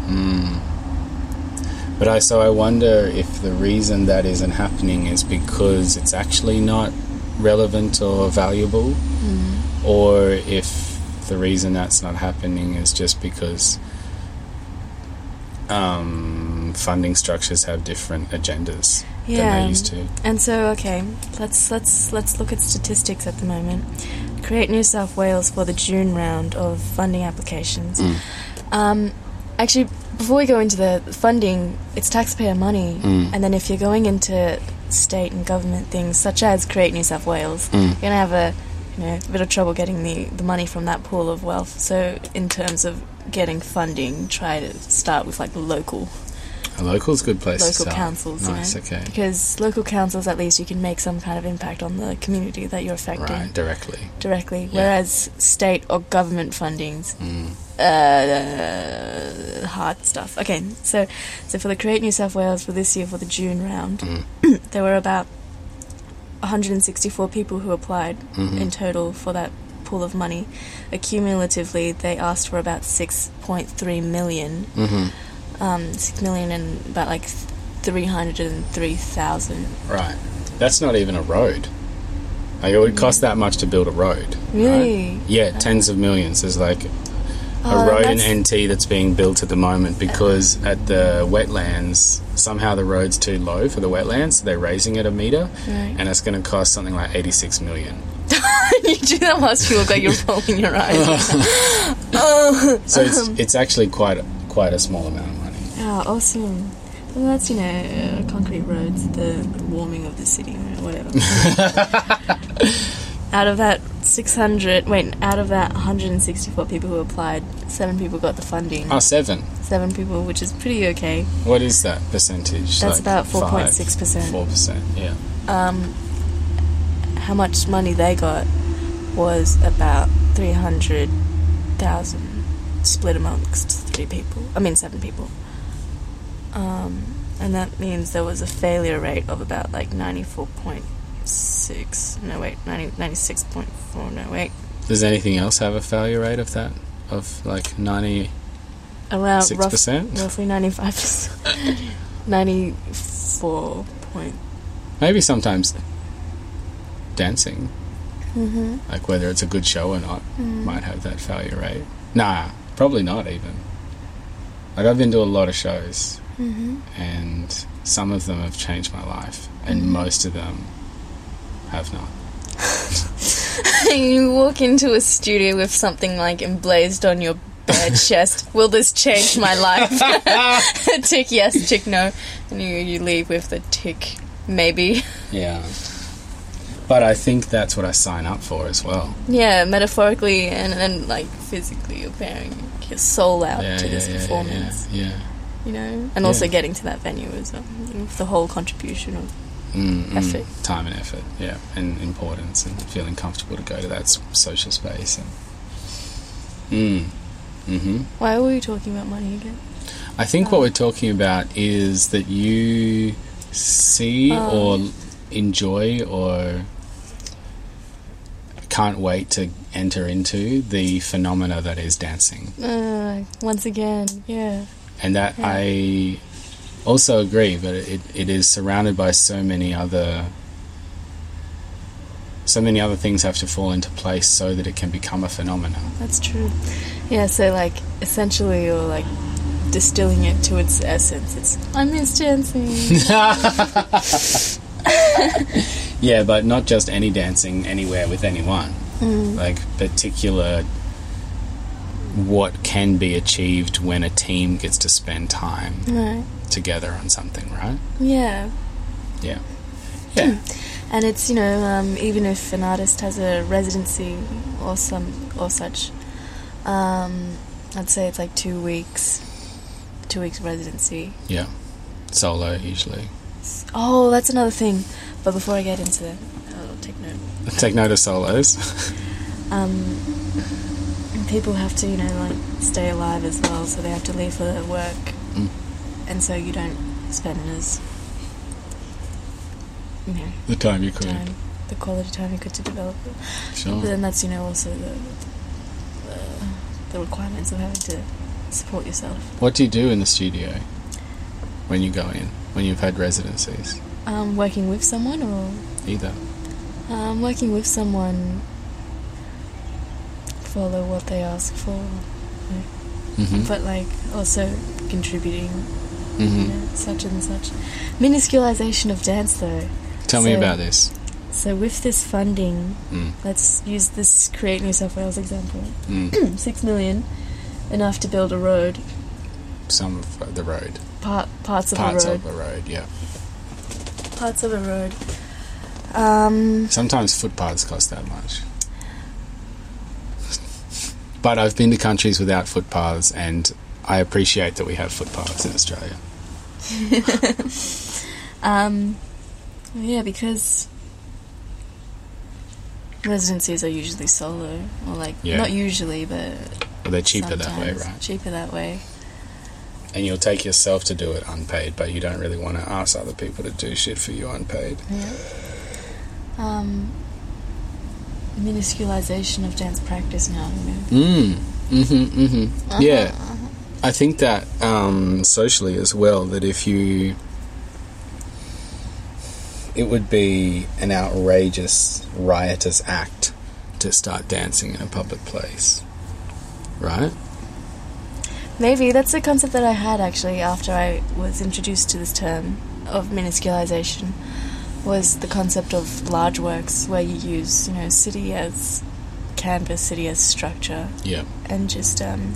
Mm. But I so I wonder if the reason that isn't happening is because it's actually not relevant or valuable, or if the reason that's not happening is just because um, funding structures have different agendas than Yeah. they used to. And so, okay, let's let's let's look at statistics at the moment. Create New South Wales for the June round of funding applications. Mm. Um, actually, before we go into the funding, it's taxpayer money, Mm. and then if you're going into state and government things such as Create New South Wales, Mm. you're gonna have a you know a bit of trouble getting the the money from that pool of wealth. So, in terms of getting funding, try to start with like local A local's a good place to local start. councils, Nice, you know, okay. because local councils at least you can make some kind of impact on the community that you're affecting Right, directly. directly. Yeah. Whereas state or government fundings, Mm. uh, hard stuff. Okay, so so for the Create New South Wales for this year for the June round, Mm. there were about 164 people who applied Mhm. in total for that pool of money. Accumulatively, they asked for about 6.3 million hmm um, six million and about like three hundred and three thousand. Right. That's not even a road. Like it would cost that much to build a road. Really? right? Yeah, tens of millions. There's like Oh, a road in NT that's being built at the moment because at the wetlands somehow the road's too low for the wetlands, so they're raising it a meter, Right. and it's going to cost something like 86 million. you do that whilst you look like you're rolling your eyes. oh, So it's it's actually quite quite a small amount oh, awesome. Well, that's you know uh, concrete roads, the warming of the city, whatever. out of that 600, wait, out of that 164 people who applied, seven people got the funding. Oh, seven. Seven people, which is pretty okay. What is that percentage? That's about 4.6%. Four percent. Yeah. Um, how much money they got was about three hundred thousand split amongst three people. I mean seven people. Um, and that means there was a failure rate of about like ninety four point six. No wait, 90, 96.4, No wait, Does anything else have a failure rate of that? Of like 90. around Six rough, percent? roughly ninety five percent. Ninety four point. Maybe sometimes dancing, Mm-hmm. like whether it's a good show or not, might have that failure rate. Nah, probably not even. Like I've been to a lot of shows, Mm-hmm. and some of them have changed my life, and most of them have not. you walk into a studio with something like emblazed on your bare chest. Will this change my life? tick yes, tick no, and you you leave with the tick maybe. Yeah. But I think that's what I sign up for as well. Yeah, metaphorically and then like physically, you're bearing your soul out Yeah, to yeah, this yeah, performance. yeah, yeah. You know, and also Yeah. getting to that venue as well, the whole contribution of Mm, mm. Effort. time and effort, yeah, and importance, and feeling comfortable to go to that social space. And mm, hmm Why were we talking about money again? I think what we're talking about is that you see Um. or enjoy or can't wait to enter into the phenomena that is dancing. Uh, once again, yeah. And that Yeah. I also agree, but it, it is surrounded by so many other so many other things have to fall into place so that it can become a phenomenon. That's true. Yeah, so like essentially you're like distilling it to its essence. It's I miss dancing. Yeah, but not just any dancing anywhere with anyone. Mm. Like particular what can be achieved when a team gets to spend time right. together on something, right? Yeah. Yeah. Yeah. And it's, you know, um, even if an artist has a residency or some or such, um, I'd say it's like two weeks. Two weeks residency. yeah. Solo usually. Oh, that's another thing. But before I get into that, I'll take note. Take note of solos. um, people have to, you know, like stay alive as well, so they have to leave for their work, Mm. and so you don't spend as, you know, the time you could. time, the quality time you could to develop it. Sure. But then that's, you know, also the, the the requirements of having to support yourself. What do you do in the studio when you go in? When you've had residencies? Um, working with someone or Either. um, working with someone, follow what they ask for, hmm but like also contributing hmm you know, such and such. Minusculization of dance, though. Tell me about this. So with this funding, Mm. let's use this Create New South Wales example. Mm. Six million, enough to build a road, Some of the road. part parts of Parts a road, Parts of the road, yeah. parts of a road. Um, Sometimes footpaths cost that much. But I've been to countries without footpaths and I appreciate that we have footpaths in Australia. um, yeah, because residencies are usually solo, or like Yeah. not usually, but Well, they're cheaper that way, right? Cheaper that way. And you'll take yourself to do it unpaid, but you don't really want to ask other people to do shit for you unpaid. Yeah. Um, minusculization of dance practice now. You know. Mm. Mm-hmm. Mm-hmm. Yeah. I think that um, socially as well, that if you. It would be an outrageous, riotous act to start dancing in a public place. Right? Maybe that's a concept that I had actually after I was introduced to this term of minusculization. Was the concept of large works where you use, you know, city as canvas, city as structure, Yeah. and just um,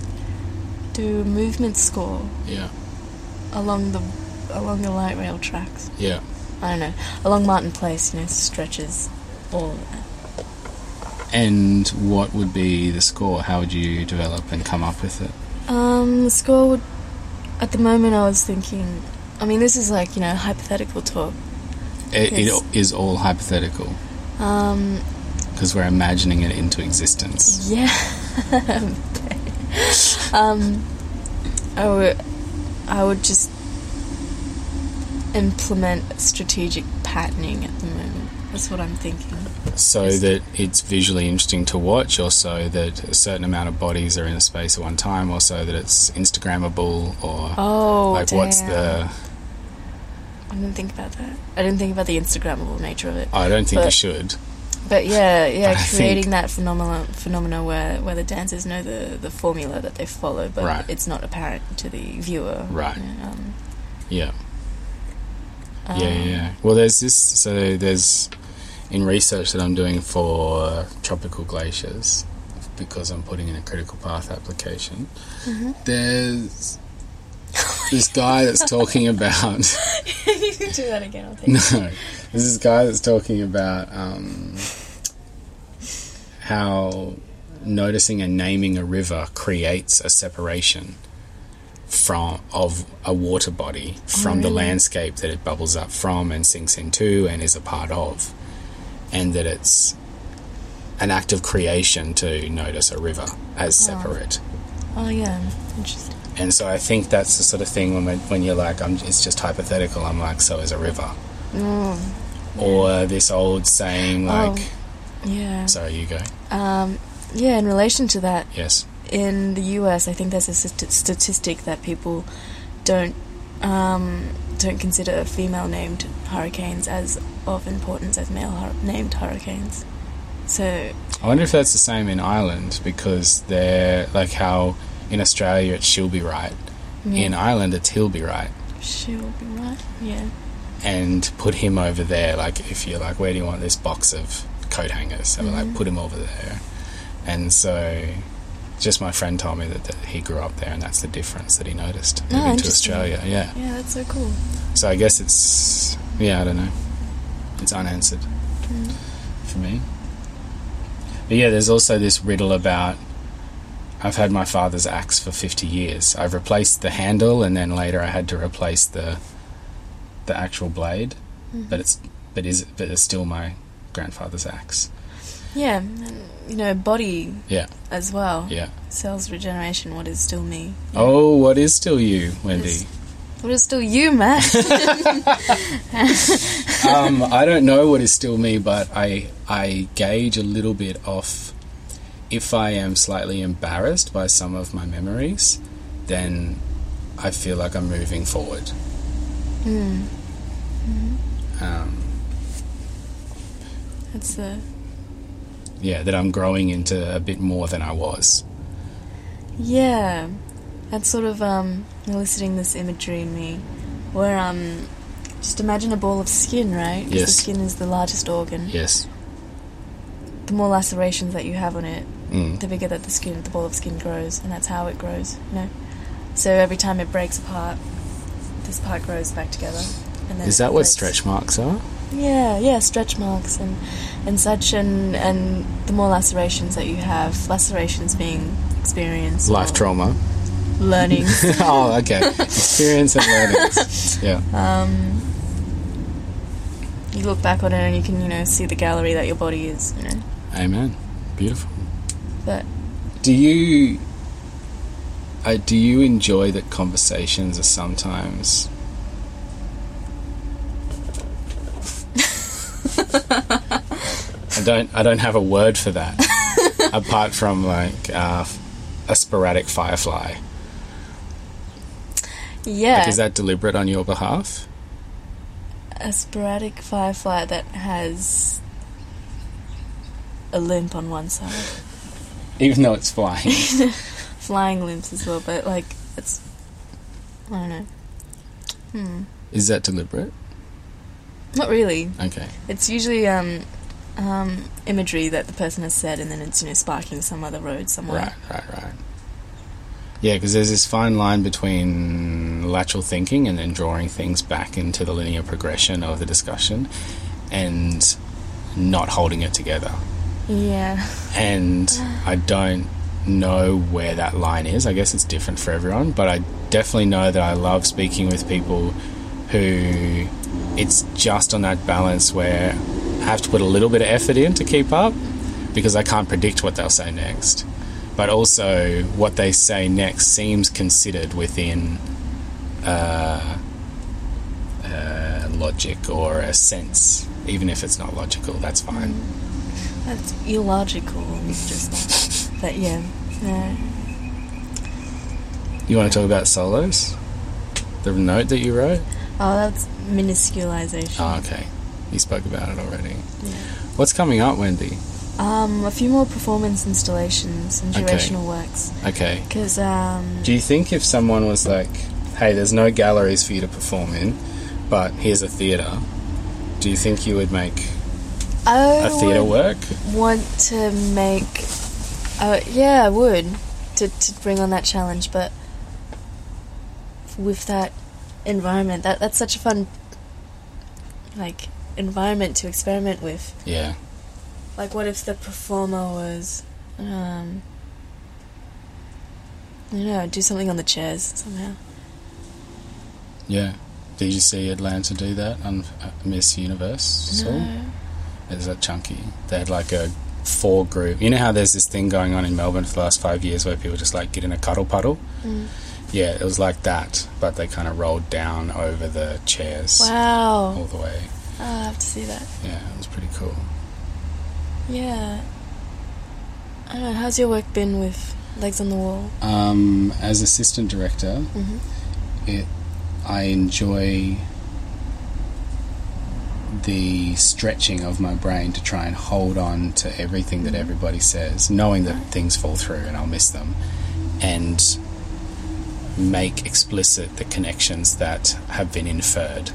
do movement score Yeah. along the along the light rail tracks. Yeah. I don't know, along Martin Place, you know, stretches all of that. And what would be the score? How would you develop and come up with it? Um, the score would. At the moment, I was thinking. I mean, this is like you know hypothetical talk. It, it is all hypothetical. Um, because we're imagining it into existence. yeah. um, I would, I would just implement strategic patterning at the moment. That's what I'm thinking. So that it's visually interesting to watch, or so that a certain amount of bodies are in a space at one time, or so that it's Instagrammable, or Oh, like what's the. I didn't think about that. I didn't think about the Instagrammable nature of it. I don't think you should. But yeah, yeah, think- creating that phenomena phenomena where, where the dancers know the, the formula that they follow, but Right. it's not apparent to the viewer. Right. you know, um, Yeah. um, Yeah, yeah, yeah. Well, there's this. So there's in research that I'm doing for tropical glaciers because I'm putting in a critical path application. Mm-hmm. There's this guy that's talking about. you can do that again. I'll take no, there's this guy that's talking about um, how noticing and naming a river creates a separation from of a water body from the really? landscape that it bubbles up from and sinks into and is a part of, and that it's an act of creation to notice a river as separate. Oh yeah, interesting. And so I think that's the sort of thing when when you're like, I'm, it's just hypothetical. I'm like, so is a river, Mm, or this old saying like, yeah. sorry, you go. Um, yeah. In relation to that, Yes. in the US, I think there's a st- statistic that people don't um, don't consider female named hurricanes as of importance as male hur- named hurricanes. So I wonder if that's the same in Ireland because they're like how in Australia it's she'll be right. In Ireland it's he'll be right. she'll be right. Yeah. And put him over there, like if you're like, where do you want this box of coat hangers? So like mm-hmm. put him over there. And so just my friend told me that, that he grew up there and that's the difference that he noticed Oh, moving to. Australia. Yeah. Yeah, that's so cool. So I guess it's yeah, I don't know. It's unanswered mm. for me. But yeah, there's also this riddle about I've had my father's axe for 50 years. I've replaced the handle and then later I had to replace the the actual blade. But it's but is but it's still my grandfather's axe. Yeah, and, you know, body Yeah. as well. Yeah. Cells regeneration. What is still me? Oh, what is still you, Wendy? Is- What is still you, Matt? um, I don't know what is still me, but I I gauge a little bit off if I am slightly embarrassed by some of my memories, then I feel like I'm moving forward. Hmm. Um, That's the yeah, that I'm growing into a bit more than I was. Yeah, that's sort of um, eliciting this imagery in me, where um, just imagine a ball of skin, right? Yes. The skin is the largest organ. Yes. The more lacerations that you have on it, Mm. the bigger that the skin, the ball of skin grows, and that's how it grows. You know. So every time it breaks apart, this part grows back together. And then Is that what stretch marks are? Yeah, yeah, stretch marks and and such, and and the more lacerations that you have, lacerations being experienced, Life trauma. learning. oh, okay. Experience and learnings. Yeah. um, you look back on it and you can, you know, see the gallery that your body is, you know. Amen. Beautiful. But Do you uh, do you enjoy that conversations are sometimes I don't I don't have a word for that apart from like uh, a sporadic firefly. yeah, Like, is that deliberate on your behalf? a sporadic firefly that has a limp on one side, Even though it's flying. flying limbs as well. But like, it's I don't know. Hmm. is that deliberate? Not really. Okay. It's usually um, um, imagery that the person has said, and then it's you know sparking some other road somewhere. Right, right, right. Yeah, because there's this fine line between lateral thinking and then drawing things back into the linear progression of the discussion and not holding it together. Yeah. And I don't know where that line is. I guess it's different for everyone, but I definitely know that I love speaking with people who it's just on that balance where I have to put a little bit of effort in to keep up because I can't predict what they'll say next. But also, what they say next seems considered within uh, uh, logic or a sense, even if it's not logical. That's fine. That's illogical. Just, but yeah, no. You want to talk about solos? The note that you wrote? Oh, that's minusculization. Oh, okay. You spoke about it already. Yeah. What's coming up, Wendy? Um, a few more performance installations and Okay. durational works. Okay. Because um, Do you think if someone was like, hey, there's no galleries for you to perform in, but here's a theatre, do you think you would make I a theatre work? want to make. Uh, yeah, I would to to bring on that challenge, but with that environment, that that's such a fun like environment to experiment with. Yeah. Like, what if the performer was, um, I don't know, do something on the chairs somehow? Yeah. Did you see Atlanta do that on uh, Miss Universe? No. It was a chunky. They had like a four group. You know how there's this thing going on in Melbourne for the last five years where people just like get in a cuddle puddle? Mm. Yeah, it was like that, but they kind of rolled down over the chairs Wow. all the way. Oh, I have to see that. Yeah, it was pretty cool. Yeah. I don't know. How's your work been with Legs on the Wall? Um, as assistant director, hmm it I enjoy the stretching of my brain to try and hold on to everything that mm-hmm. everybody says, knowing that things fall through and I'll miss them, and make explicit the connections that have been inferred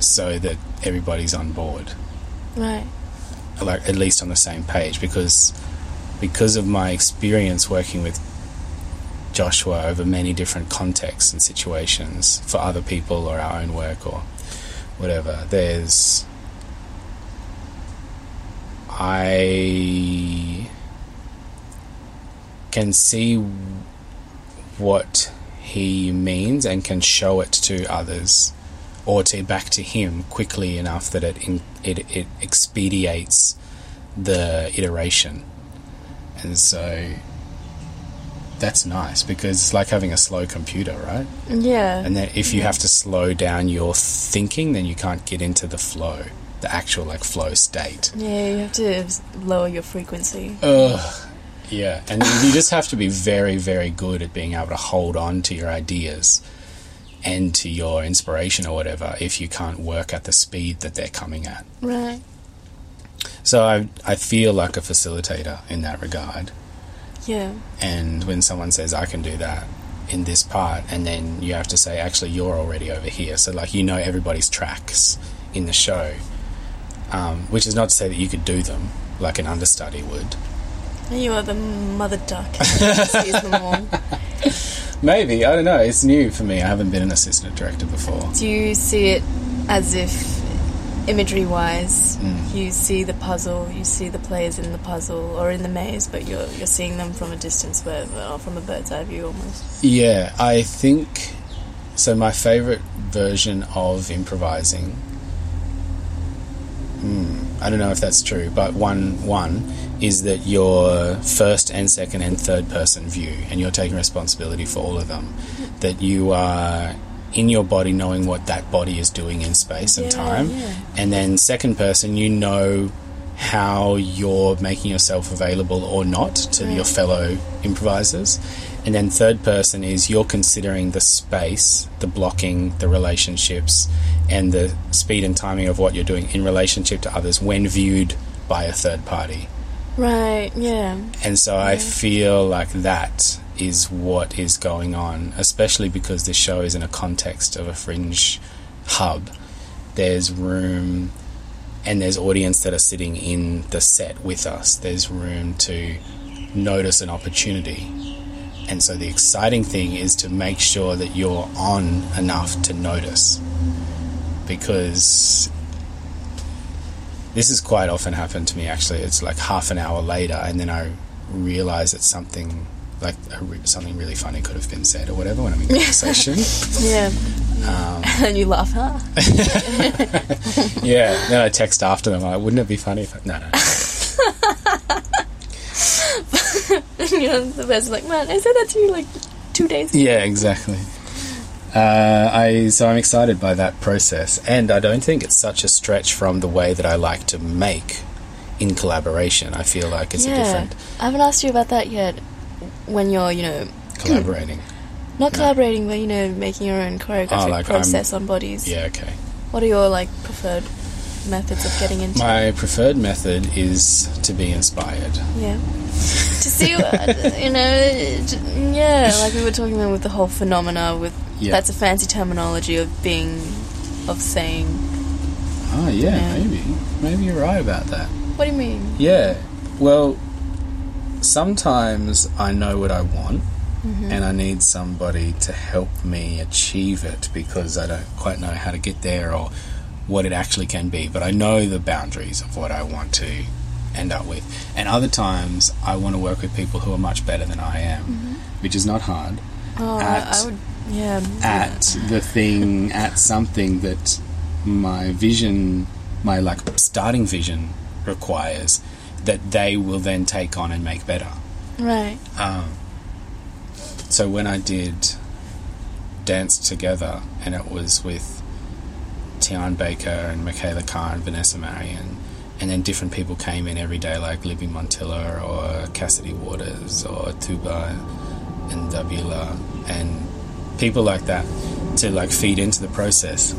so that everybody's on board Right. like at least on the same page because because of my experience working with Joshua over many different contexts and situations for other people or our own work or whatever. There's I can see what he means and can show it to others or to back to him quickly enough that it in, it, it expedites the iteration. And so that's nice because it's like having a slow computer right Yeah. and then if you have to slow down your thinking then you can't get into the flow the actual like flow state yeah, you have to lower your frequency. Ugh. Yeah, and you just have to be very, very good at being able to hold on to your ideas and to your inspiration or whatever if you can't work at the speed that they're coming at. Right. So I, I feel like a facilitator in that regard. Yeah. And when someone says, I can do that in this part, and then you have to say, actually, you're already over here. So, like, you know everybody's tracks in the show, um, which is not to say that you could do them like an understudy would. You are the mother duck. Sees them all. Maybe I don't know. It's new for me. I haven't been an assistant director before. Do you see it as if, imagery wise, Mm. you see the puzzle, you see the players in the puzzle or in the maze, but you're you're seeing them from a distance, where, or from a bird's eye view almost? Yeah, I think so. My favorite version of improvising. Hmm, I don't know if that's true, but one one is that your first and second and third person view, and you're taking responsibility for all of them. That you are in your body, knowing what that body is doing in space and Yeah, time, yeah. and then second person, you know how you're making yourself available or not to your fellow improvisers. And then third person is you're considering the space, the blocking, the relationships, and the speed and timing of what you're doing in relationship to others when viewed by a third party. Right. Yeah. And so I feel like that is what is going on, especially because this show is in a context of a fringe hub. There's room and there's audience that are sitting in the set with us. There's room to notice an opportunity. And so the exciting thing is to make sure that you're on enough to notice. Because this has quite often happened to me actually. It's like half an hour later, and then I realize that something like a re- something really funny could have been said or whatever when I'm in conversation. Yeah. Um, and you laugh, huh? yeah. Then I text after them. Like, wouldn't it be funny if? I-" No, no. and you know, the person's like, man, I said that to you like two days ago. Yeah, exactly. Uh, I so I'm excited by that process, and I don't think it's such a stretch from the way that I like to make in collaboration. I feel like it's a different I haven't asked you about that yet. When you're, you know, collaborating. not collaborating, but you know, making your own choreographic Oh, like I'm- process on bodies. Yeah, okay. What are your like preferred methods of getting into? My preferred method is to be inspired. yeah. to see, what, you know, j- yeah, like we were talking about with the whole phenomena. With Yeah. that's a fancy terminology of being, of saying. Oh yeah, Yeah. maybe. Maybe you're right about that. What do you mean? Yeah. Well, sometimes I know what I want Mm-hmm. and I need somebody to help me achieve it because I don't quite know how to get there or what it actually can be, but I know the boundaries of what I want to end up with. And other times I want to work with people who are much better than I am, which is not hard. Oh, At- I, I would. Yeah. At the thing, at something that my vision, my like starting vision requires that they will then take on and make better. Right. Um, so when I did Dance Together, and it was with Tian Baker and Michaela Carr and Vanessa Marion, and then different people came in every day, like Libby Montilla or Cassidy Waters or Tuba and Davila, and people like that to like feed into the process.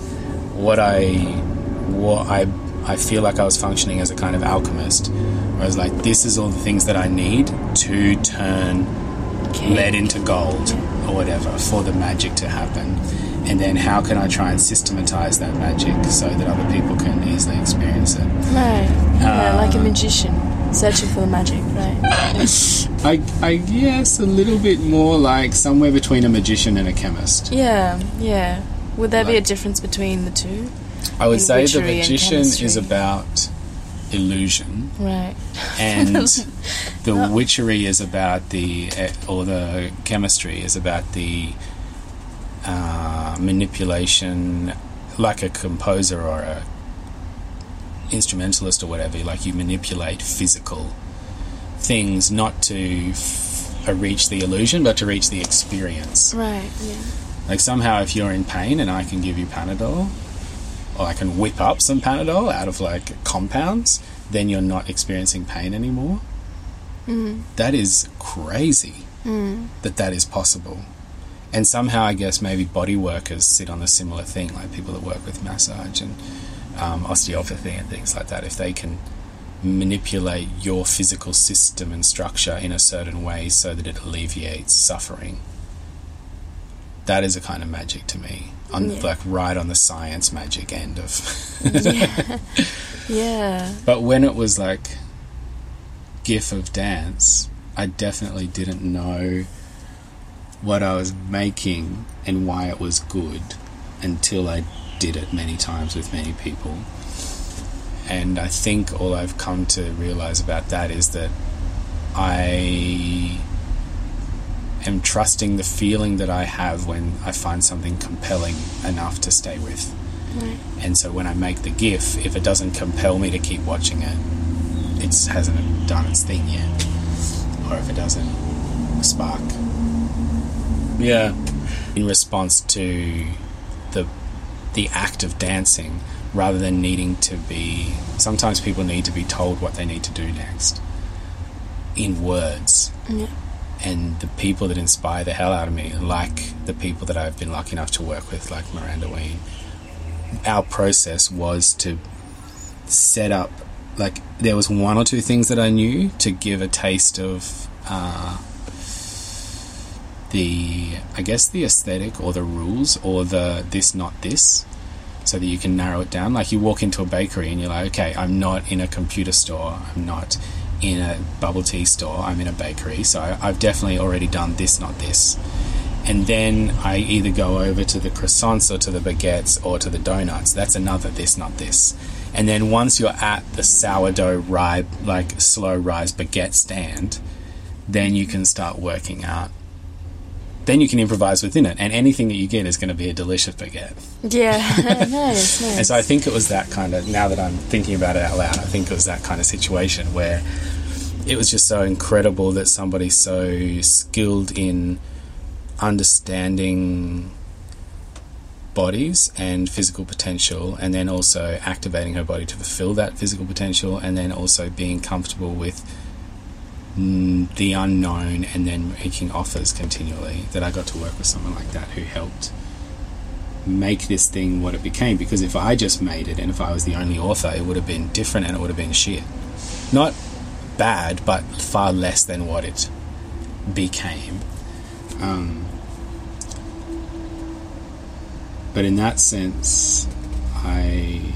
What I, what I, I feel like I was functioning as a kind of alchemist. I was like, this is all the things that I need to turn lead into gold or whatever for the magic to happen. And then how can I try and systematize that magic so that other people can easily experience it? Right. Yeah, Uh, like a magician searching for the magic. Right. I, I guess a little bit more like somewhere between a magician and a chemist. Yeah. Yeah. Would there be a difference between the two? I would say the magician is about illusion Right. and the witchery is about the eh, or the chemistry is about the uh, manipulation like a composer or a instrumentalist or whatever like you manipulate physical things not to f- uh, reach the illusion but to reach the experience Right. Yeah. like somehow if you're in pain and I can give you Panadol or I can whip up some Panadol out of like compounds, then you're not experiencing pain anymore. Mm. That is crazy Mm. that that is possible. And somehow I guess maybe body workers sit on a similar thing, like people that work with massage and um, osteopathy and things like that. If they can manipulate your physical system and structure in a certain way so that it alleviates suffering, that is a kind of magic to me. I'm Yeah. like right on the science magic end of. yeah. yeah. But when it was like GIF of dance, I definitely didn't know what I was making and why it was good until I did it many times with many people. And I think all I've come to realize about that is that I am trusting the feeling that I have when I find something compelling enough to stay with. Right. And so when I make the GIF, if it doesn't compel me to keep watching it, it hasn't done its thing yet. Or if it doesn't spark. Yeah. In response to the the act of dancing, rather than needing to be sometimes people need to be told what they need to do next. In words. Yeah. And the people that inspire the hell out of me, like the people that I've been lucky enough to work with, like Miranda Wheen, our process was to set up like there was one or two things that I knew to give a taste of uh, the I guess the aesthetic or the rules or the this not this so that you can narrow it down. Like you walk into a bakery and you're like okay I'm not in a computer store. I'm not in a bubble tea store. I'm in a bakery. So I've definitely already done this not this. And then I either go over to the croissants or to the baguettes or to the donuts. That's another this, not this. And then once you're at the sourdough rye, like slow rise baguette stand, then you can start working out then you can improvise within it, and anything that you get is going to be a delicious baguette. Yeah, nice, nice. And so I think it was that kind of. Now that I'm thinking about it out loud, I think it was that kind of situation where it was just so incredible that somebody so skilled in understanding bodies and physical potential, and then also activating her body to fulfill that physical potential, and then also being comfortable with the unknown, and then making offers continually. That I got to work with someone like that who helped make this thing what it became. Because if I just made it, and if I was the only author, it would have been different, and it would have been shit. Not bad, but far less than what it became. Um, but in that sense, I.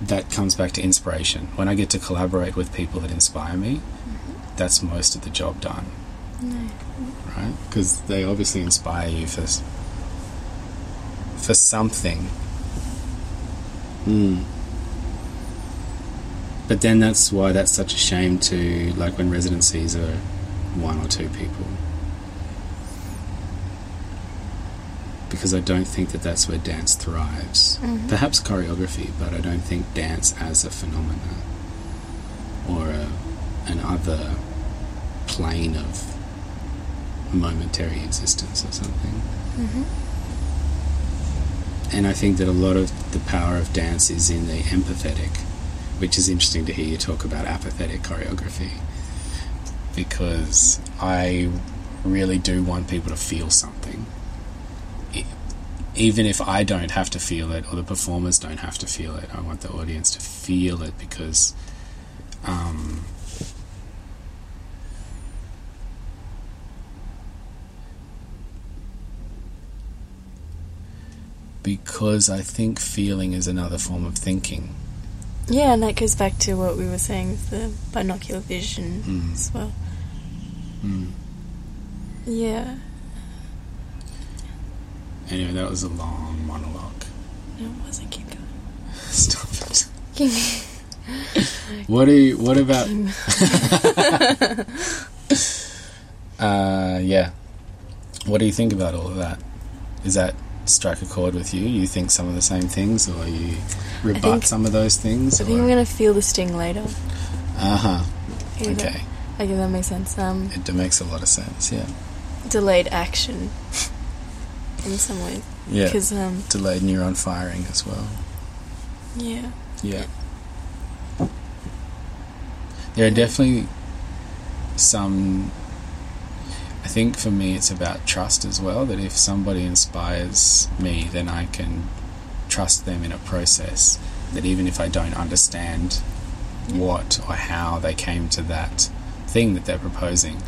That comes back to inspiration. When I get to collaborate with people that inspire me, that's most of the job done. Right? Because they obviously inspire you for, for something. Hmm. But then that's why that's such a shame to, like, when residencies are one or two people. Because I don't think that that's where dance thrives. Mm-hmm. Perhaps choreography, but I don't think dance as a phenomenon or a, an other plane of momentary existence or something. Mm-hmm. And I think that a lot of the power of dance is in the empathetic, which is interesting to hear you talk about apathetic choreography. Because I really do want people to feel something. Even if I don't have to feel it or the performers don't have to feel it, I want the audience to feel it because um, because I think feeling is another form of thinking. Yeah, and that goes back to what we were saying with the binocular vision Mm. as well. Mm. Yeah. Anyway, that was a long monologue. No, it wasn't. Keep going. Stop it. What do you, what about uh yeah. What do you think about all of that? Is that strike a chord with you? You think some of the same things or you rebut think- some of those things? I think I'm gonna feel the sting later. Uh-huh. Okay. Okay, that makes sense. Um, It makes a lot of sense, yeah. delayed action in some ways. Yeah. Because, um, Delayed neuron firing as well. yeah. Yeah. There are definitely some. I think for me, it's about trust as well. That if somebody inspires me, then I can trust them in a process. That even if I don't understand what or how they came to that thing that they're proposing,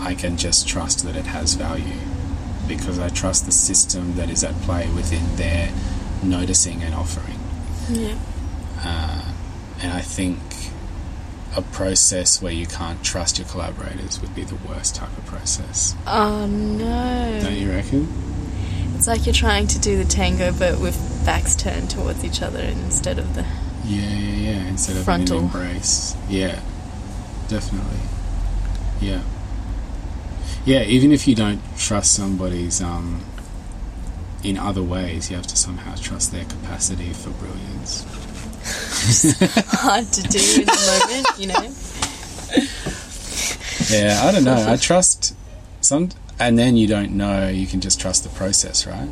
I can just trust that it has value because I trust the system that is at play within their noticing and offering. Yeah. Uh, and I think a process where you can't trust your collaborators would be the worst type of process. Oh, no. Don't you reckon? It's like you're trying to do the tango, but with backs turned towards each other instead of the. Yeah, yeah, yeah. Instead of Frontal. an embrace. Yeah, definitely. Yeah. Yeah, even if you don't trust somebody's um, in other ways, you have to somehow trust their capacity for brilliance. hard to do in the moment, you know? Yeah, I don't know. I trust some, and then you don't know. You can just trust the process, right?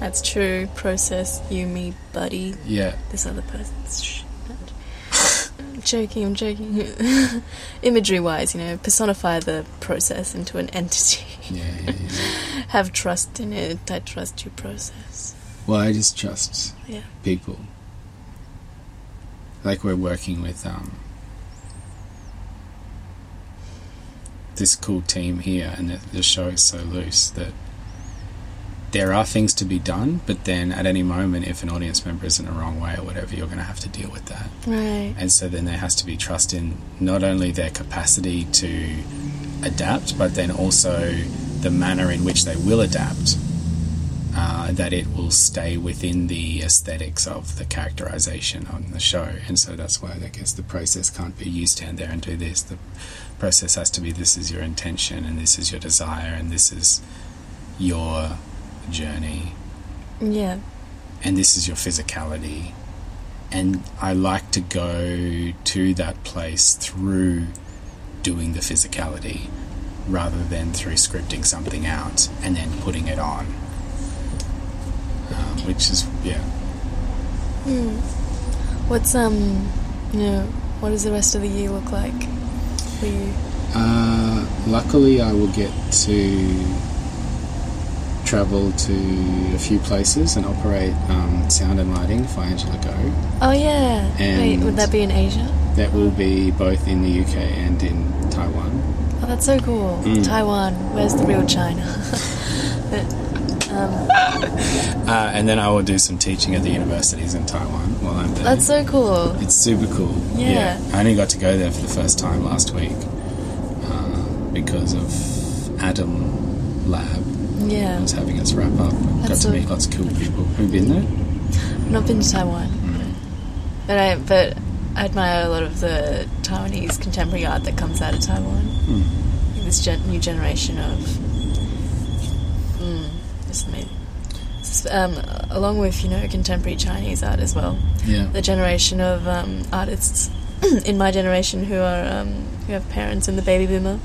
That's true. Process, you, me, buddy, Yeah, this other person. Joking, I'm joking. Imagery wise, you know, personify the process into an entity. yeah, yeah, yeah. Have trust in it. I trust your process. Well, I just trust Yeah. people. Like we're working with um, this cool team here, and the, the show is so loose that there are things to be done, but then at any moment, if an audience member is in the wrong way or whatever, you're going to have to deal with that. Right. And so then there has to be trust in not only their capacity to adapt, but then also the manner in which they will adapt. Uh, that it will stay within the aesthetics of the characterization on the show. And so that's why I guess the process can't be you stand there and do this. The process has to be this is your intention and this is your desire and this is your journey Yeah. and this is your physicality. And I like to go to that place through doing the physicality rather than through scripting something out and then putting it on. Um, which is, yeah. What's um, you know, what does the rest of the year look like for you? Uh, luckily, I will get to travel to a few places and operate um, sound and lighting for Angela Goh. Oh yeah. Wait, would that be in Asia? That will be both in the UK and in Taiwan. Oh, that's so cool. Mm. Taiwan. Where's the real China? Uh, and then I will do some teaching at the universities in Taiwan while I'm there. that's so cool. it's super cool. Yeah. I only got to go there for the first time last week uh, because of Adam Lab Yeah. was having its wrap up. got That's to so- meet lots of cool people. Who've been there? I've not been to Taiwan, Mm. but I but I admire a lot of the Taiwanese contemporary art that comes out of Taiwan. Hmm. This gen- new generation of, mm, just amazing. Um, along with you know contemporary Chinese art as well. Yeah. The generation of um, artists in my generation who are um, who have parents in the baby boomer.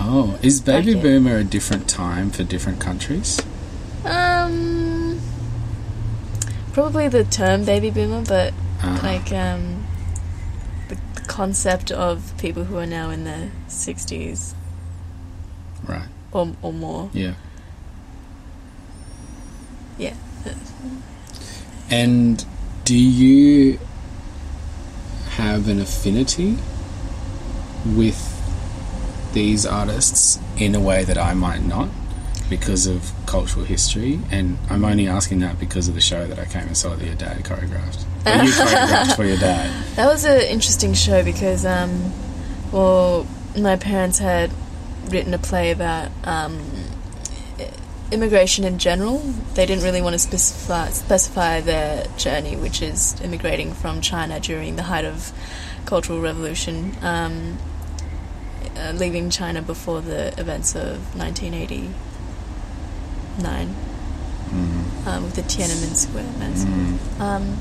Oh, is baby boomer a different time for different countries? Um, probably the term baby boomer, but Uh-huh. like um, the, the concept of people who are now in their sixties Right. or or more. Yeah. Yeah. And do you have an affinity with these artists in a way that I might not because of cultural history? And I'm only asking that because of the show that I came and saw that your dad choreographed. Or you choreographed for your dad. That was an interesting show because, um, well, my parents had written a play about um, immigration in general. They didn't really want to specify, specify their journey, which is immigrating from China during the height of Cultural Revolution, um, uh, leaving China before the events of 1989 um, with the Tiananmen Square massacre. Um,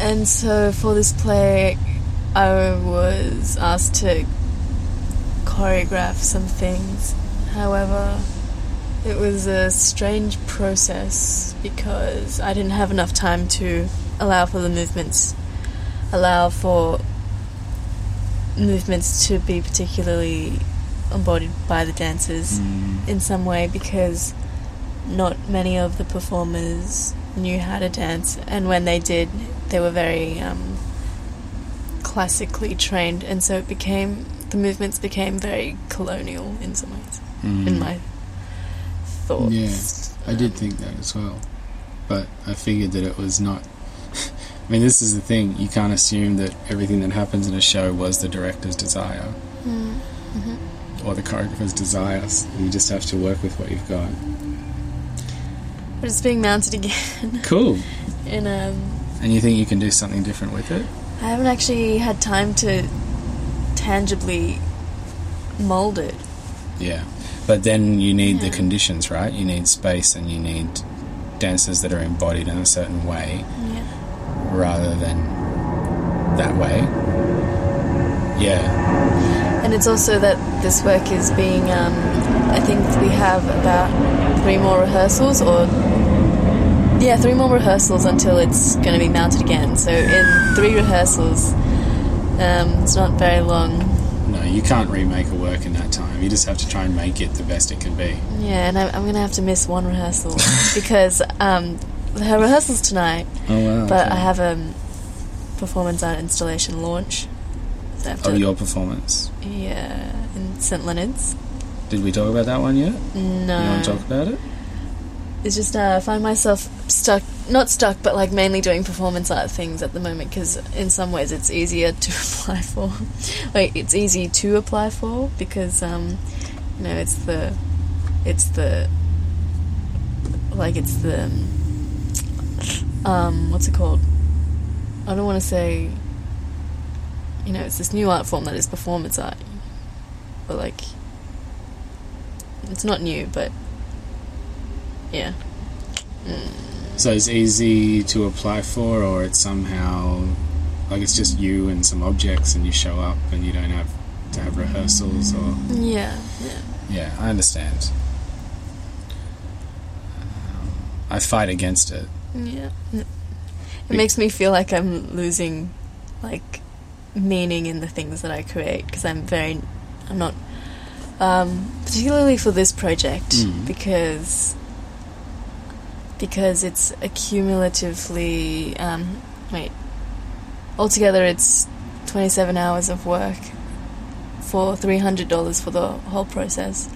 and so for this play, I was asked to choreograph some things. However, it was a strange process because I didn't have enough time to allow for the movements, allow for movements to be particularly embodied by the dancers in some way because not many of the performers knew how to dance, and when they did, they were very um, classically trained, and so it became the movements became very colonial in some ways, in my thoughts. Yeah, I did think that as well. But I figured that it was not. I mean, this is the thing. You can't assume that everything that happens in a show was the director's desire or the choreographer's desires. You just have to work with what you've got. But it's being mounted again, Cool. and um, And you think you can do something different with it? I haven't actually had time to tangibly mold it. Yeah. But then you need the conditions, right? You need space and you need dancers that are embodied in a certain way Yeah. Rather than that way. Yeah. And it's also that this work is being, um, I think we have about three more rehearsals, or yeah, three more rehearsals until it's going to be mounted again. So in three rehearsals, um, it's not very long. No, you can't remake a work in that time. You just have to try and make it the best it can be. Yeah, and I, I'm going to have to miss one rehearsal because um, her rehearsals tonight, Oh wow! but okay. I have a performance art installation launch. So Oh, your performance. yeah, in St Leonard's. Did we talk about that one yet? No, You want to talk about it? It's just uh, I find myself stuck, not stuck, but like mainly doing performance art things at the moment because in some ways it's easier to apply for. like it's easy to apply for because um, you know it's the it's the like it's the um what's it called? I don't want to say you know, it's this new art form that is performance art. But like it's not new, but yeah. So it's easy to apply for, or it's somehow like it's just you and some objects, and you show up, and you don't have to have rehearsals, or Yeah, yeah. yeah, I understand. Um, I fight against it. Yeah. It makes me feel like I'm losing like meaning in the things that I create because I'm very I'm not um, particularly for this project Mm. because because it's accumulatively um, wait altogether it's 27 hours of work for $300 for the whole process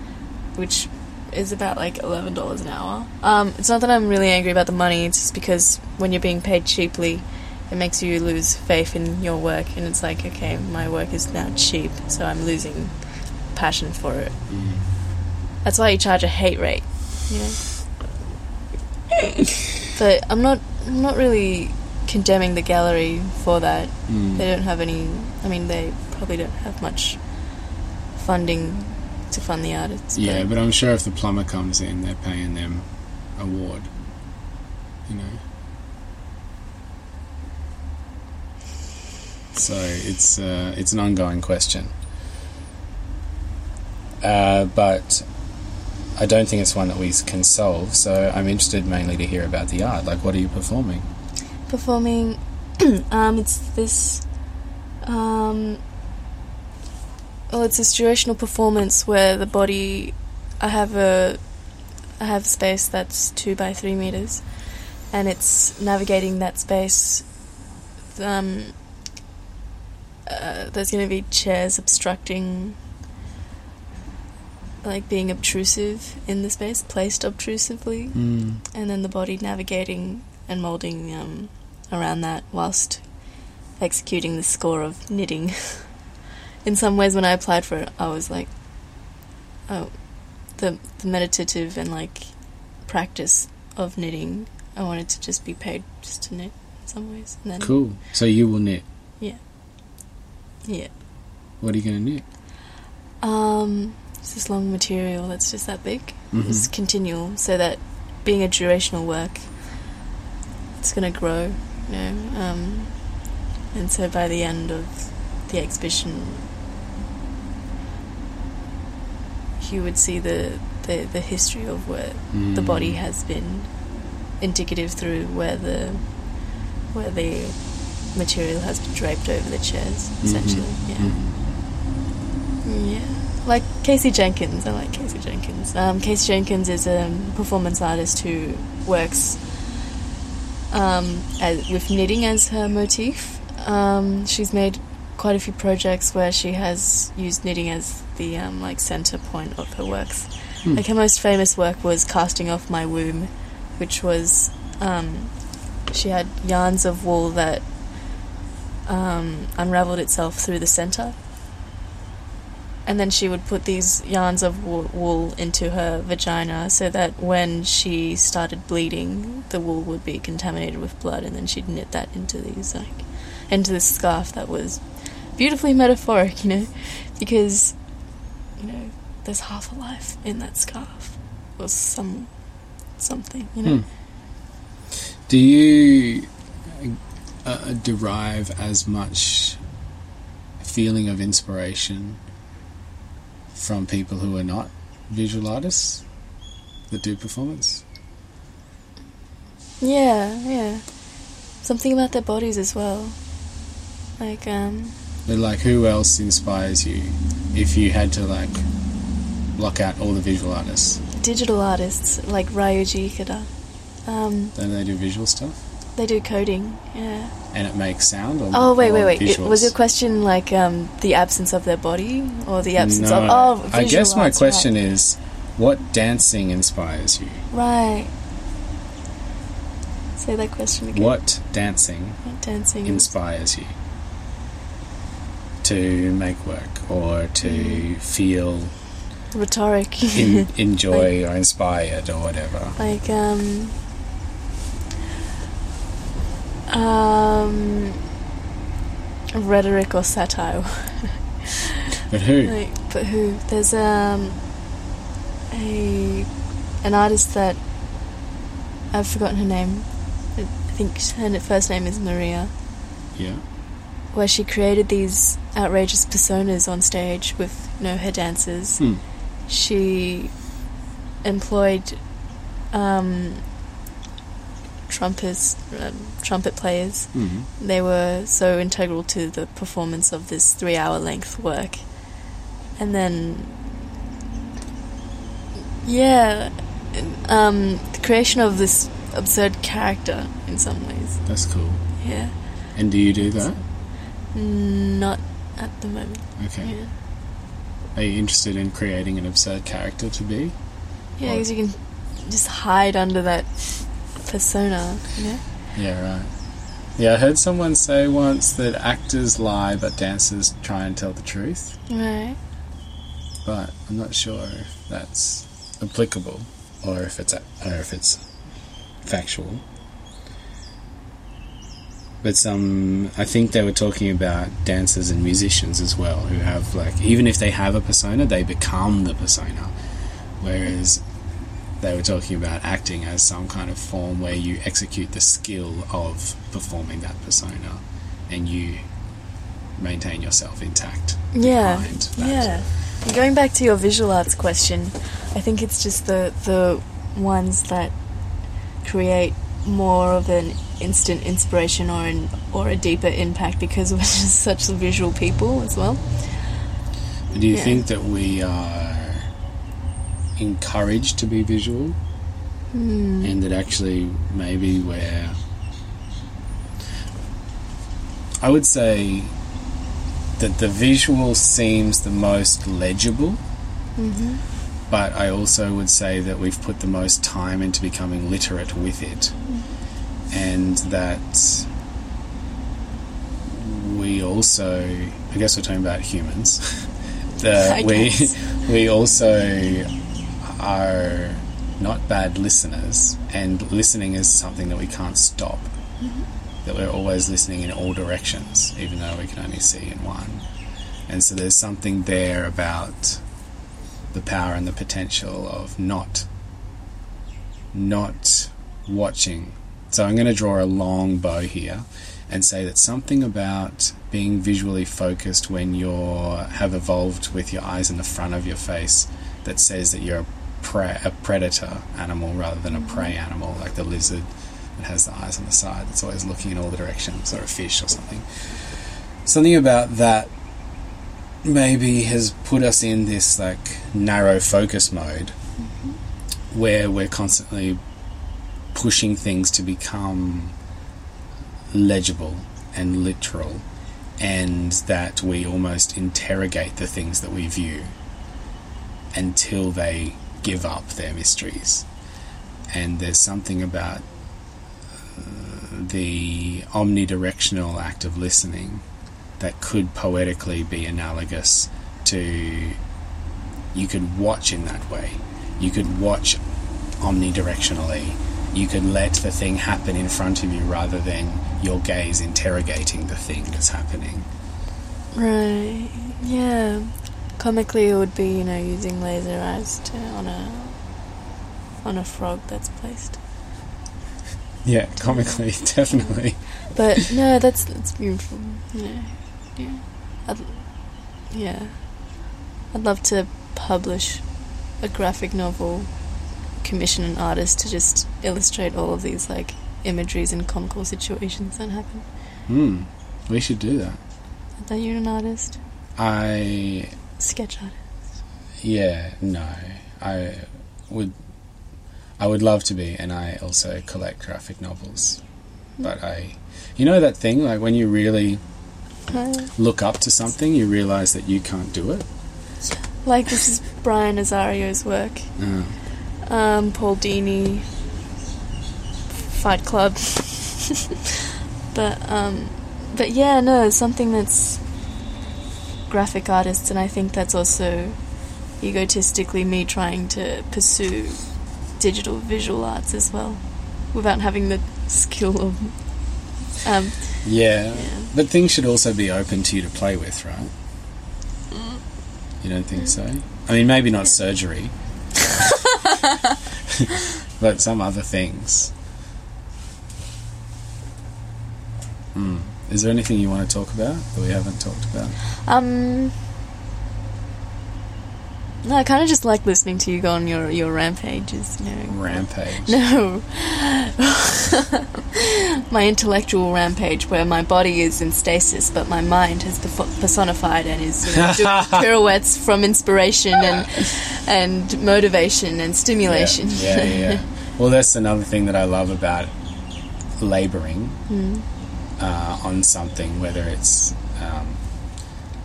which is about like $11 an hour. Um, it's not that i'm really angry about the money it's just because when you're being paid cheaply it makes you lose faith in your work and it's like okay my work is now cheap so i'm losing passion for it. That's why you charge a hate rate you know? But i'm not i'm not really condemning the gallery for that. Mm. they don't have any i mean they probably don't have much funding to fund the artists Yeah, but I'm sure if the plumber comes in, they're paying them a ward. You know. So it's uh, it's an ongoing question. Uh, but I don't think it's one that we can solve. So I'm interested mainly to hear about the art. Like, what are you performing? performing um it's this um well it's a situational performance where the body i have a i have space that's two by three meters and it's navigating that space um uh, there's going to be chairs obstructing like being obtrusive in the space placed obtrusively Mm. and then the body navigating and molding um, around that whilst executing the score of knitting. In some ways, when I applied for it, I was like, oh, the, the meditative and like practice of knitting. I wanted to just be paid just to knit in some ways. And then, Cool. So you will knit. Yeah. Yeah. What are you going to knit? Um, it's this long material that's just that big. Mhm. It's continual, so that being a durational work, it's going to grow, you know. Um, and so by the end of the exhibition, you would see the, the, the history of where the Mm. body has been indicative through where the where the material has been draped over the chairs, essentially. Yeah. Mhm. Yeah, like Casey Jenkins. I like Casey Jenkins. Um, Casey Jenkins is a performance artist who works um, as, with knitting as her motif. Um, she's made quite a few projects where she has used knitting as the um, like center point of her works. Hmm. Like her most famous work was "Casting Off My Womb," which was um, she had yarns of wool that um, unraveled itself through the center and then she would put these yarns of wool, wool into her vagina so that when she started bleeding, the wool would be contaminated with blood, and then she'd knit that into these like into this scarf that was beautifully metaphoric, you know, because you know there's half a life in that scarf or some something, you know. Hmm. Do you uh, derive as much feeling of inspiration from people who are not visual artists that do performance? Yeah, yeah. Something about their bodies as well. Like um, But like, who else inspires you if you had to like block out all the visual artists? digital artists like Ryoji Ikeda. Um, Don't they do visual stuff? they do coding, yeah. And it makes sound? Or, Oh wait, wait, wait! It, was your question like um, the absence of their body or the absence no. of? Oh, I guess my question right. is, what dancing inspires you? right. Say that question again. What dancing What dancing? inspires you to make work or to Mm. feel rhetoric. in, enjoy or inspired or whatever. like um um rhetoric or satire But who? like but who there's um a an artist that I've forgotten her name I think her first name is Maria Yeah. Where she created these outrageous personas on stage with you know her dancers Hmm. she employed um, trumpets, um, trumpet players. Mhm. They were so integral to the performance of this three-hour length work, and then yeah, um, the creation of this absurd character in some ways. That's cool. Yeah, And do you do that? Not at the moment. Okay. Yeah, Are you interested in creating an absurd character to be? yeah, because you can just hide under that persona. You know. Yeah, right. Yeah, I heard someone say once that actors lie but dancers try and tell the truth, Right. but I'm not sure if that's applicable or if it's or if it's factual. But some, I think they were talking about dancers and musicians as well, who have like, even if they have a persona, they become the persona. Whereas they were talking about acting as some kind of form where you execute the skill of performing that persona, and you maintain yourself intact. Yeah, yeah. Going back to your visual arts question, I think it's just the the ones that create more of an instant inspiration or an or a deeper impact because we're just such visual people as well. Do you Yeah. think that we are encouraged to be visual? Hmm. And that actually maybe we're. I would say that the visual seems the most legible, Mm-hmm. But I also would say that we've put the most time into becoming literate with it. And that we also, I guess we're talking about humans, that we, we also are not bad listeners, and listening is something that we can't stop. Mm-hmm. That we're always listening in all directions, even though we can only see in one. And so there's something there about the power and the potential of not not watching. So I'm going to draw a long bow here and say that something about being visually focused when you're have evolved with your eyes in the front of your face that says that you're a, pre- a predator animal rather than a mm-hmm. prey animal like the lizard that has the eyes on the side that's always looking in all the directions or a fish or something something about that maybe has put us in this like narrow focus mode where we're constantly pushing things to become legible and literal and that we almost interrogate the things that we view until they give up their mysteries. And there's something about uh, the omnidirectional act of listening that could poetically be analogous to you could watch in that way. You could watch omnidirectionally. You could let the thing happen in front of you rather than your gaze interrogating the thing that's happening. Right. Yeah. Comically, it would be you know using laser eyes to, on a on a frog that's placed. Yeah, comically, definitely. But no, that's that's beautiful. Know, yeah. I'd, yeah. I'd love to publish a graphic novel, commission an artist to just illustrate all of these like imageries and comical situations that happen. Hmm. We should do that. Are you an artist? I Sketch artist. Yeah, no. I would I would love to be and I also collect graphic novels. But I you know that thing like when you really look up to something you realize that you can't do it. like this is Brian Azario's work. Uh, Um, Paul Dini, Fight Club. but um, but yeah, no, something that's graphic artists, and I think that's also egotistically me trying to pursue digital visual arts as well, without having the skill of. Um, Yeah. Yeah. But things should also be open to you to play with, right? You don't think so? I mean, maybe not surgery, but some other things. Hmm. Is there anything you want to talk about that we haven't talked about? um, no, I kind of just like listening to you go on your your rampages. You know, Rampage. No. my intellectual rampage where my body is in stasis but my mind has personified and is you know, doing pirouettes from inspiration and and motivation and stimulation. Yeah, yeah, yeah. well, that's another thing that I love about laboring uh, on something, whether it's um,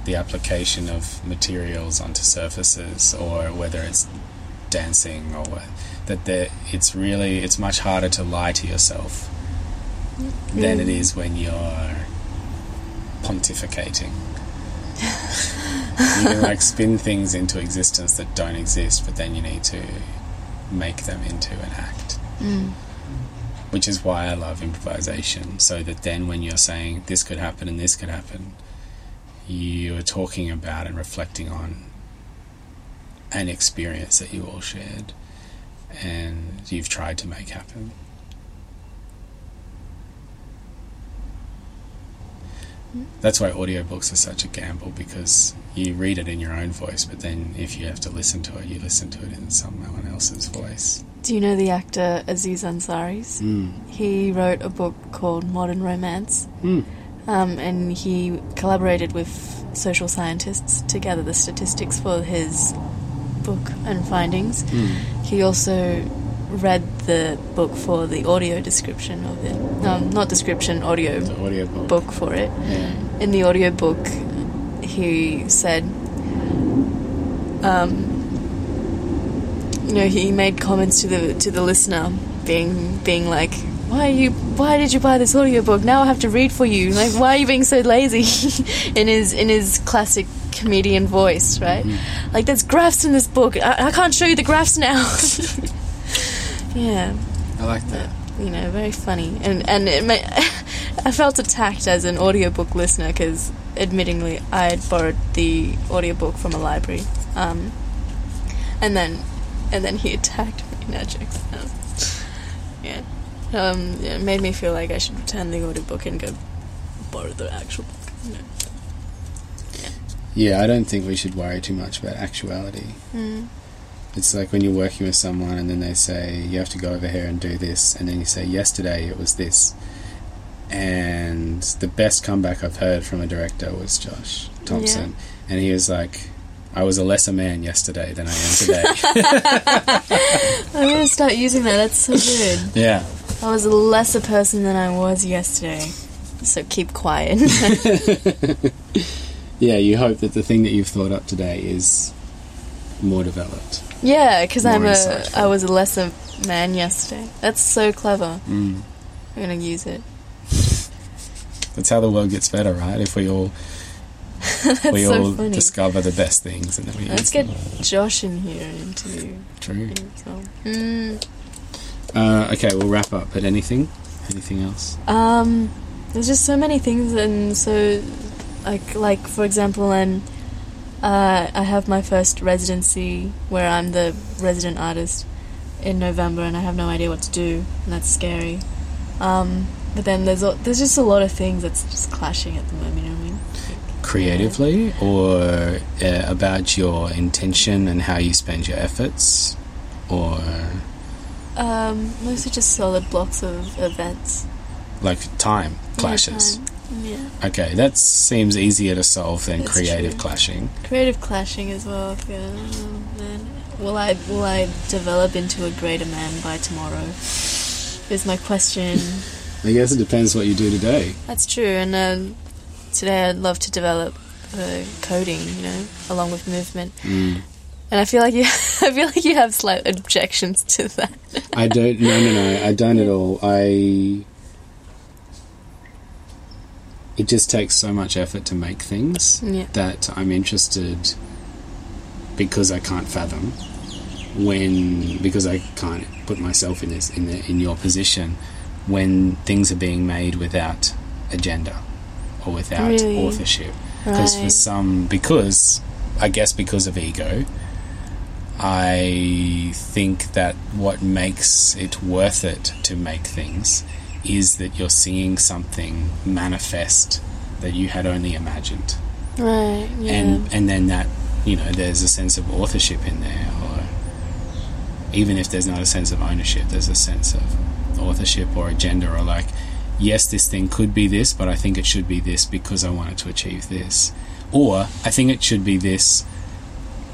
the application of materials onto surfaces or whether it's dancing or what, that the, it's really it's much harder to lie to yourself mm-hmm. than it is when you're pontificating. you can like spin things into existence that don't exist, but then you need to make them into an act. Mm. Which is why I love improvisation, so that then when you're saying this could happen and this could happen, you are talking about and reflecting on an experience that you all shared and you've tried to make happen. That's why audiobooks are such a gamble because you read it in your own voice, but then if you have to listen to it, you listen to it in someone else's voice. Do you know the actor Aziz Ansari's? Mm. He wrote a book called Modern Romance. Mm. Um, and he collaborated with social scientists to gather the statistics for his book and findings. He also read the book for the audio description of it. Um, not description, audio audiobook. book for it. Yeah. In the audio book, he said, um, you know, he made comments to the to the listener, being being like, "Why are you? Why did you buy this audiobook? Now I have to read for you. Like, why are you being so lazy?" in his in his classic comedian voice, right? Like, there's graphs in this book. I, I can't show you the graphs now. yeah I like that. you know, very funny. And and it ma- I felt attacked as an audiobook listener because, admittingly, I had borrowed the audiobook from a library. Um, and then and then he attacked me. No jokes. Yeah. Um, yeah, it made me feel like I should return the audiobook and go borrow the actual book. You know. Yeah, I don't think we should worry too much about actuality. Mm. It's like when you're working with someone and then they say, you have to go over here and do this, and then you say, yesterday it was this. And the best comeback I've heard from a director was Josh Thompson. And he was like, I was a lesser man yesterday than I am today. I'm gonna start using that. That's so good. yeah. I was a lesser person than I was yesterday. So keep quiet. Yeah, you hope that the thing that you've thought up today is more developed. Yeah, because I'm a insightful. I was a lesser man yesterday. That's so clever. Mm. I'm gonna use it. That's how the world gets better, right? If we all we so all funny. discover the best things and then we Let's get. Josh in here into True. it as. Mm, Uh, okay, we'll wrap up. But anything? Anything else? um, there's just so many things, and so like like for example, I'm uh, I have my first residency where I'm the resident artist in November, and I have no idea what to do, and that's scary. Um, but then there's a, there's just a lot of things that's just clashing at the moment. You know what I mean? Creatively, or uh, about your intention and how you spend your efforts, or Um, mostly just solid blocks of events. like time clashes? Yeah, time. Yeah. Okay, that seems easier to solve than creative true. clashing. Creative clashing as well. Oh, man. Will I will I develop into a greater man by tomorrow? Is my question. I guess it depends what you do today. That's true. And um, today I'd love to develop uh, coding. You know, along with movement. Mm. And I feel like you, I feel like you have slight objections to that. I don't. No, no, no. I don't at all. I. It just takes so much effort to make things Yeah. that I'm interested because I can't fathom when because I can't put myself in this in the, in your position when things are being made without agenda or without Really? authorship because for some because I guess because of ego I think that what makes it worth it to make things is that you're seeing something manifest that you had only imagined Right. Yeah. and and then that you know there's a sense of authorship in there or even if there's not a sense of ownership there's a sense of authorship or agenda or like yes this thing could be this but I think it should be this because I wanted to achieve this or I think it should be this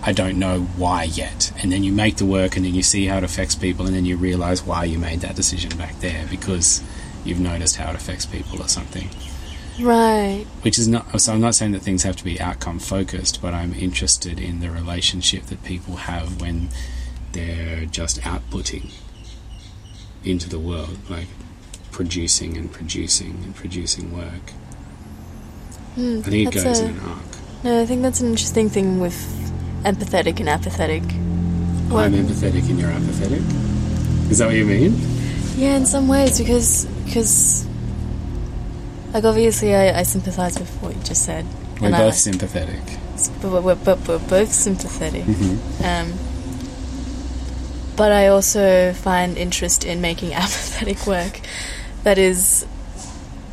I don't know why yet. And then you make the work and then you see how it affects people and then you realize why you made that decision back there because you've noticed how it affects people or something. Right. which is not so i'm not saying that things have to be outcome focused but i'm interested in the relationship that people have when they're just outputting into the world like producing and producing and producing work. Hmm, i think it goes a- in an arc. No, I think that's an interesting thing with empathetic and apathetic. i'm empathetic and you're apathetic is that what you mean Yeah, in some ways, because because like obviously I, I sympathise with what you just said. we're both I, sympathetic but we're, but we're both sympathetic. hmm Um, but I also find interest in making apathetic work that is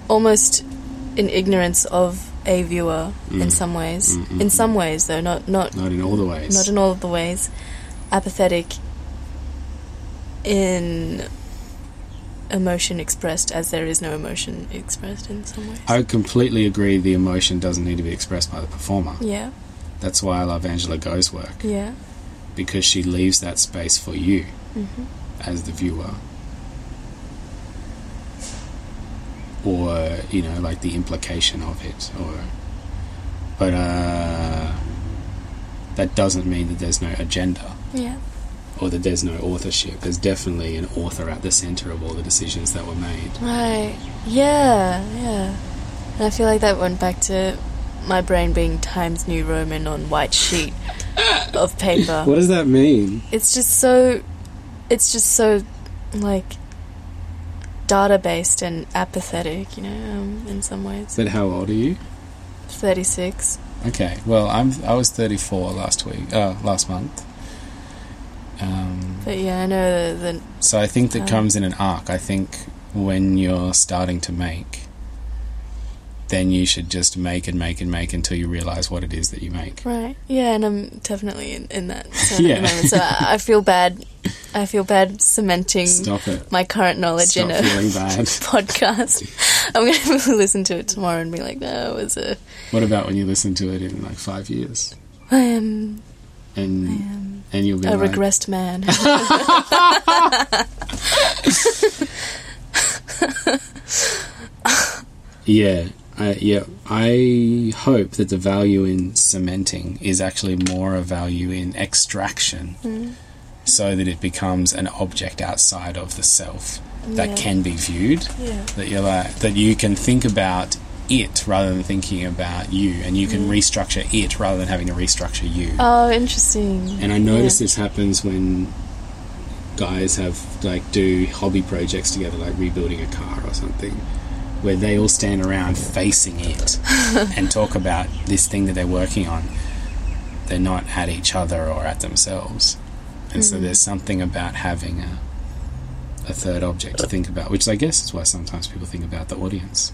almost in ignorance of a viewer in Mm. some ways. Mm, mm, In mm. some ways, though, not not not in all the ways not in all of the ways. Apathetic in emotion expressed as there is no emotion expressed in some ways. i completely agree the emotion doesn't need to be expressed by the performer yeah, that's why i love Angela Goh's work yeah. because she leaves that space for you hmm as the viewer. Or, you know, like the implication of it, or. But, uh. That doesn't mean that there's no agenda, Yeah. or that there's no authorship. There's definitely an author at the center of all the decisions that were made. Right. Yeah, yeah. And I feel like that went back to my brain being Times New Roman on white sheet of paper. What does that mean? It's just so it's just so like data based and apathetic, you know, um, in some ways. But how old are you? 36. Okay, well, I'm I was 34 last week, uh, last month. Um, But yeah, I know the, the So I think that Um, comes in an arc. I think when you're starting to make, then you should just make and make and make until you realize what it is that you make. Right. Yeah, and I'm definitely in, in that zone Yeah. at the moment. So I, I feel bad. I feel bad cementing my current knowledge Stop in a podcast. I'm going to listen to it tomorrow and be like, no, it was a. What about when you listen to it in like five years I am. and I am and you'll be a like, regressed man. yeah, I, yeah. I hope that the value in cementing is actually more a value in extraction, Mm. so that it becomes an object outside of the self that Yeah. can be viewed. yeah. that you're like that you can think about it rather than thinking about you and you can restructure it rather than having to restructure you Oh, interesting. and i notice Yeah. this happens when guys have like do hobby projects together like rebuilding a car or something where they all stand around facing it and talk about this thing that they're working on they're not at each other or at themselves and so hmm. there's something about having a a third object to think about, which I guess is why sometimes people think about the audience,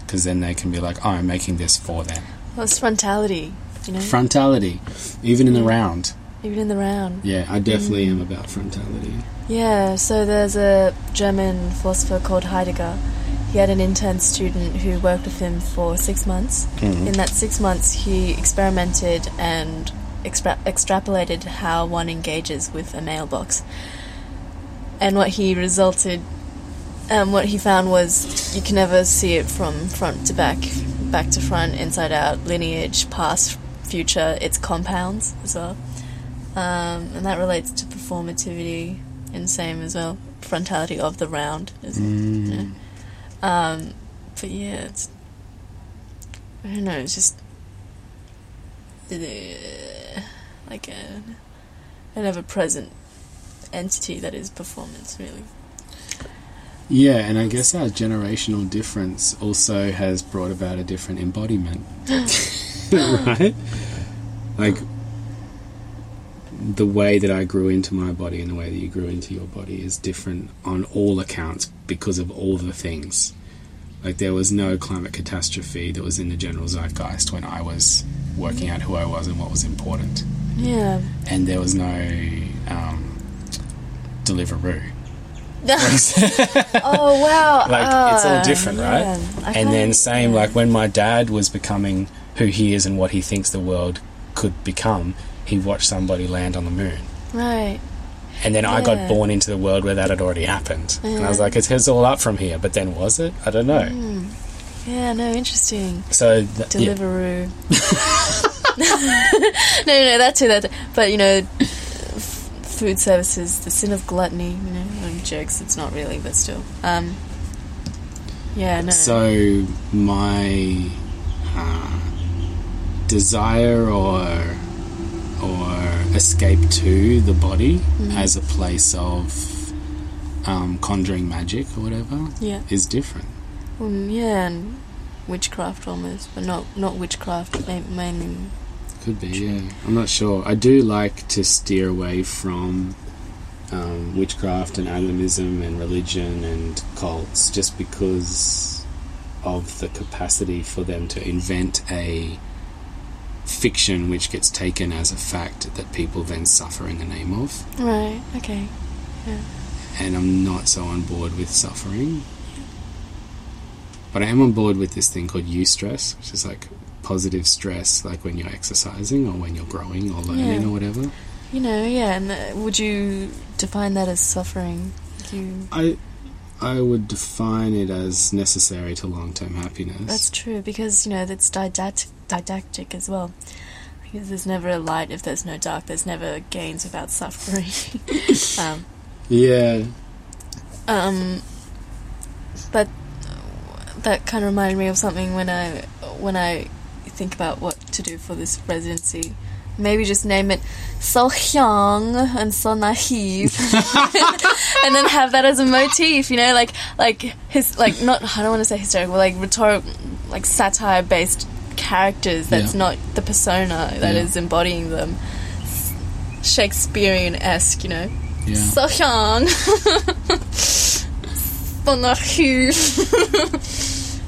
because then they can be like, "Oh, I'm making this for them." Well, it's frontality, you know, Frontality, even in the round. even in the round. Yeah, I definitely hmm. am about frontality. Yeah, so there's a German philosopher called Heidegger. He had an intern student who worked with him for six months. Mhm. In that six months, he experimented and extra- extrapolated how one engages with a mailbox. And what he resulted, um, what he found was you can never see it from front to back, back to front, inside out, lineage, past, future. It's compounds as well. Um, and that relates to performativity and same as well frontality of the round is Mm. Um but yeah it's I don't know it's just uh, like a an ever present entity that is performance, really. Yeah, and I guess our generational difference also has brought about a different embodiment. right? Like the way that I grew into my body and the way that you grew into your body is different on all accounts because of all the things. Like there was no climate catastrophe that was in the general zeitgeist when I was working out who I was and what was important. Yeah. And there was no um, Deliveroo. oh wow! like it's all Ah, different, right? And then same yeah. like when my dad was becoming who he is and what he thinks the world could become, he watched somebody land on the moon. right. And then I got born into the world where that had already happened. And I was like, it's, it's all up from here. But then was it? I don't know. Mm. Yeah, no, interesting. So, th- yeah. Deliveroo. no, no, that too, that too. But, you know, f- food services, the sin of gluttony, you know, I'm jokes, it's not really, but still. Um, yeah, no. So my uh, desire or or escape to the body Mm-hmm. as a place of um, conjuring magic or whatever yeah. is different. Um, yeah, and witchcraft almost, but not not witchcraft, mainly. Could be, yeah. I'm not sure. I do like to steer away from um, witchcraft and animism and religion and cults just because of the capacity for them to invent a fiction which gets taken as a fact that people then suffer in the name of. Right, okay. Yeah. And I'm not so on board with suffering. But I am on board with this thing called eustress, which is like positive stress, like when you're exercising or when you're growing or learning Yeah. or whatever. You know, yeah, and uh, would you define that as suffering? You, I I would define it as necessary to long term happiness. that's true because you know that's didactic, didactic as well. Because there's never a light if there's no dark. There's never gains without suffering. um, yeah. um, but that kind of reminded me of something when I when I think about what to do for this residency. Maybe just name it so young and so naive, and then have that as a motif. You know, like like his like not I don't want to say hysterical, like rhetorical, like satire based characters. That's Yeah. not the persona that is Yeah. embodying them. Shakespearean esque, you know. Yeah. So so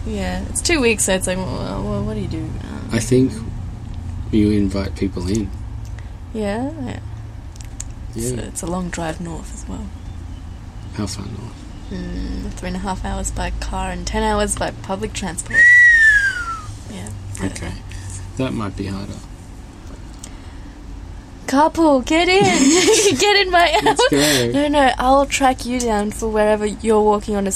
yeah, it's two weeks, so it's like, well, well, what do you do? Um, I think you invite people in. yeah, yeah. It's, Yeah. it's a long drive north as well. How far north? Mm, three and a half hours by car and ten hours by public transport. Okay. That might be harder. Carpool, get in! get in my Let's. No, no, I'll track you down for wherever you're walking on a,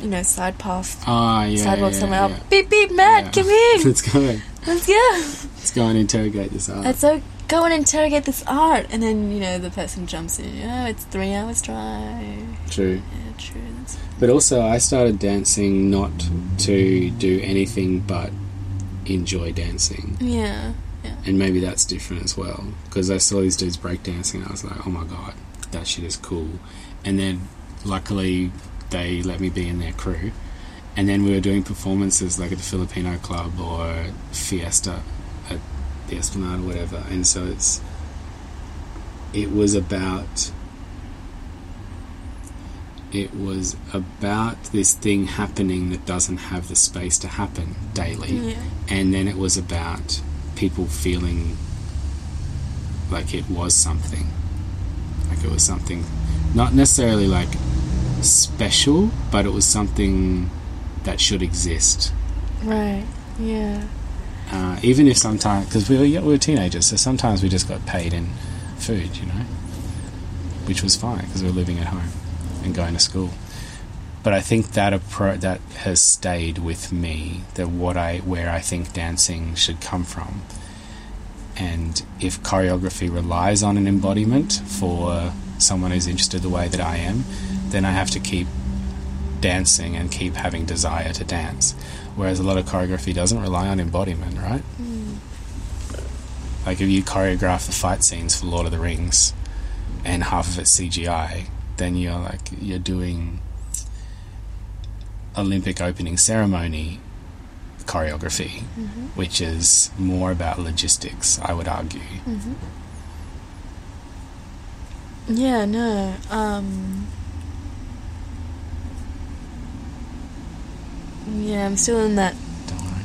you know, side path, Ah, yeah. sidewalk yeah, somewhere. yeah. Beep beep, Matt, Yeah. come in. Let's go. Let's go. Let's go and interrogate this art. Let's so go and interrogate this art, and then you know the person jumps in. Oh, it's three hours drive. True. Yeah, true. That's, But also, I started dancing not to do anything but enjoy dancing. yeah, Yeah. And maybe that's different as well. Because I saw these dudes breakdancing, and I was like, oh my god, that shit is cool. And then, luckily, they let me be in their crew. And then we were doing performances like at the Filipino Club or Fiesta at the Esplanade or whatever. And so it's. It was about. It was about this thing happening that doesn't have the space to happen daily. Yeah, and then it was about people feeling like it was something. Like it was something not necessarily like special but it was something that should exist. Right. Yeah, uh, even if sometimes because we were, we were teenagers so sometimes we just got paid in food you know which was fine because we were living at home and going to school but I think that appro- that has stayed with me. That what I where I think dancing should come from, and if choreography relies on an embodiment for someone who's interested the way that I am, then I have to keep dancing and keep having desire to dance. Whereas a lot of choreography doesn't rely on embodiment, right? Hmm. Like if you choreograph the fight scenes for Lord of the Rings, and half of it's CGI, then you're like you're doing Olympic opening ceremony choreography, which is more about logistics. I would argue. Yeah, no. Um, yeah, I'm still in that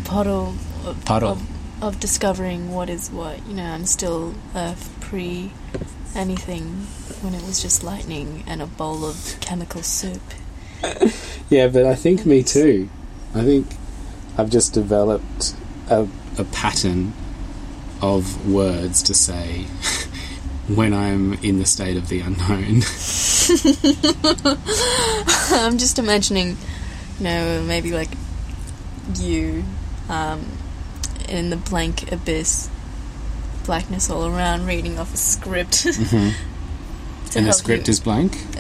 puddle of, Puddle. Of, of discovering what is what. You know, I'm still a pre anything when it was just lightning and a bowl of chemical soup. Yeah, but I think me too. I think I've just developed a, a pattern of words to say when I'm in the state of the unknown. I'm just imagining, you know, maybe like you um, in the blank abyss, blackness all around, reading off a script. Mm-hmm. and the script you- is blank.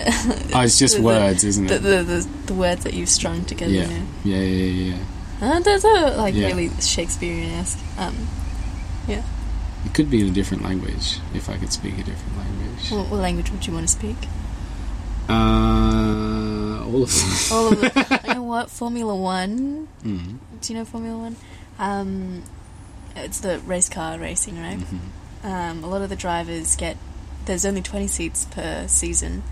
oh, it's just the- words, isn't the, it? the, the, the words that you've strung together. yeah. You know. yeah, yeah, yeah, yeah. Uh, those are like Yeah. really Shakespearean-esque. Um, yeah. It could be in a different language if I could speak a different language. What, what language would you want to speak? Uh, all of them. All of them. you know what? Formula One. Mm. Do you know Formula One? Um, it's the race car racing, right? Mm-hmm. Um, a lot of the drivers get. There's only 20 seats per season,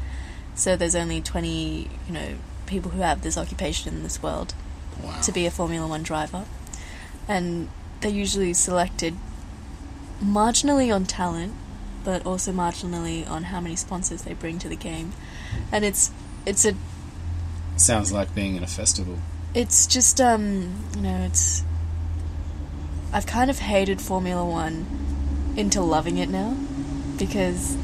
so there's only 20, you know, people who have this occupation in this world Wow. to be a Formula One driver, and they're usually selected marginally on talent, but also marginally on how many sponsors they bring to the game, and it's it's a Sounds like being in a festival. it's just um you know it's I've kind of hated Formula One into loving it now because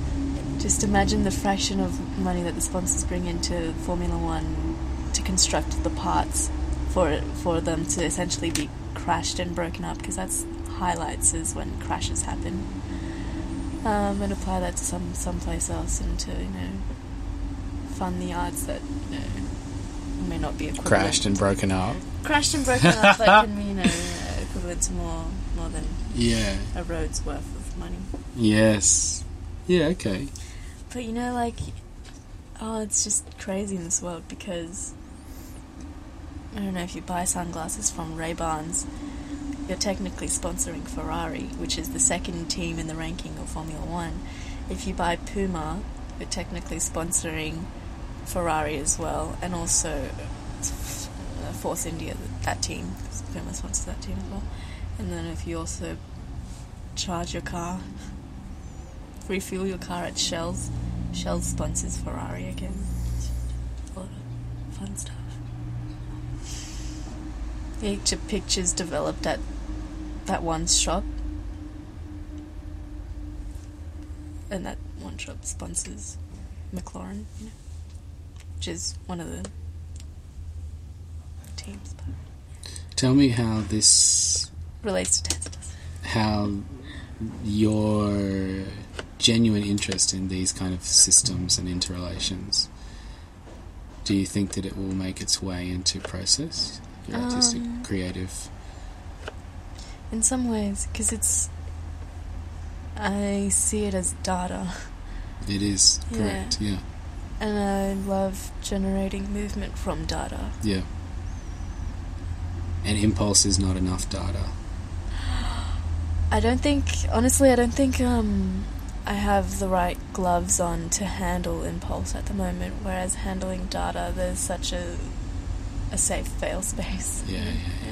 just imagine the fraction of money that the sponsors bring into Formula One to construct the parts for it, for them to essentially be crashed and broken up because that's highlights is when crashes happen. Um, and apply that to some someplace else and to you know fund the arts that you know may not be Crashed and broken up. crashed and broken up that can you know, uh, equivalent to more more than Yeah. a road's worth of money. Yes. Yeah, okay. But you know, like, oh, it's just crazy in this world because I don't know if you buy sunglasses from Ray Bans, you're technically sponsoring Ferrari, which is the second team in the ranking of Formula One. If you buy Puma, you're technically sponsoring Ferrari as well, and also uh, Force India, that team, Puma sponsors that team as well. And then if you also charge your car, refuel your car at Shell's, Shell sponsors Ferrari again. A lot of fun stuff. Each of pictures developed at that one shop, and that one shop sponsors McLaren, you know, which is one of the teams, but Tell me how this relates to Teslas. how your genuine interest in these kind of systems and interrelations do you think that it will make its way into process your artistic Um, creative In some ways, because it's. I see it as data. it is Yeah. correct yeah And I love generating movement from data. yeah and impulse is not enough data I don't think, honestly, I don't think um, I have the right gloves on to handle impulse at the moment. Whereas handling data, there's such a a safe fail space. yeah yeah yeah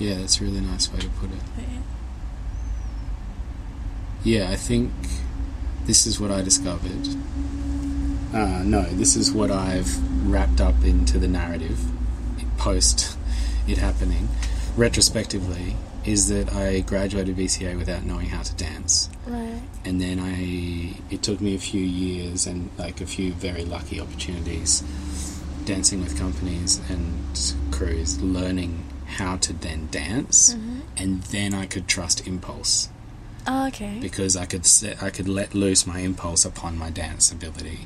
yeah, yeah that's a really nice way to put it But yeah. Yeah, I think this is what I discovered. Uh, no, this is what I've wrapped up into the narrative post it happening. Retrospectively, is that I graduated VCA without knowing how to dance, Right. and then I it took me a few years and like a few very lucky opportunities dancing with companies and crews, learning how to then dance, Mm-hmm. and then I could trust impulse Oh, okay. because I could set, I could let loose my impulse upon my dance ability,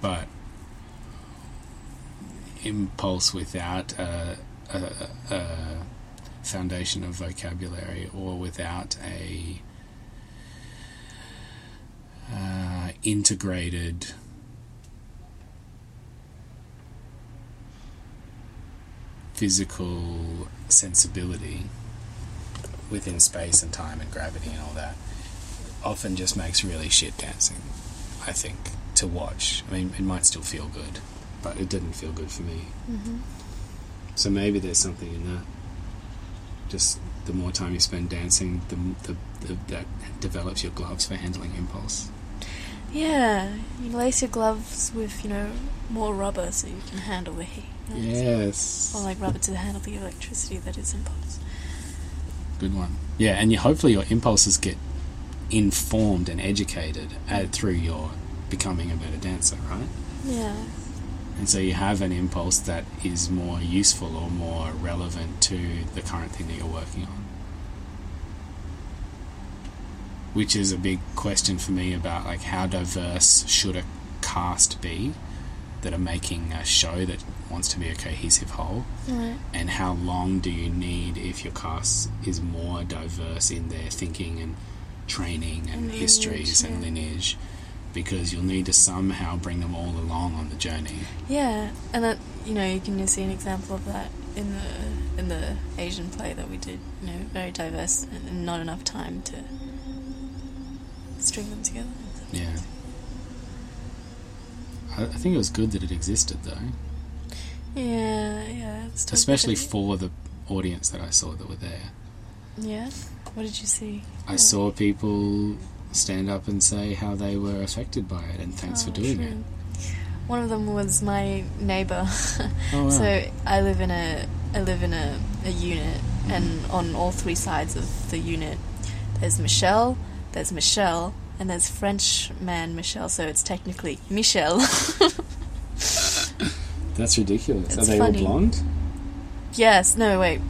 but impulse without a, a, a foundation of vocabulary or without a uh, integrated physical sensibility within space and time and gravity and all that often just makes really shit dancing I think to watch. I mean it might still feel good but it didn't feel good for me so maybe there's something in that just the more time you spend dancing the, the, the that develops your gloves for handling impulse Yeah, you lace your gloves with, you know, more rubber so you can handle the heat. so- yes Or like rubber to handle the electricity that is impulse. Good one. Yeah, and you, hopefully your impulses get informed and educated uh, through your becoming a better dancer, right? Yeah. And so you have an impulse that is more useful or more relevant to the current thing that you're working on. Which is a big question for me about like how diverse should a cast be that are making a show that wants to be a cohesive whole Right. and how long do you need if your cast is more diverse in their thinking and training and And lineage, histories and lineage because you'll need to somehow bring them all along on the journey Yeah, and that you know you can see an example of that in the in the Asian play that we did. You know, very diverse and, not enough time to string them together. yeah I, I think it was good that it existed though Yeah, yeah. it's totally especially for the audience that I saw that were there yeah. What did you see? I saw people stand up and say how they were affected by it and thanks for Oh, doing true. it One of them was my neighbor. Oh, wow. So I live in a I live in a, a unit, and on all three sides of the unit, there's Michelle, there's Michelle, and there's French man Michelle. So it's technically Michelle. that's ridiculous It's are they funny. all blonde yes. No. Wait.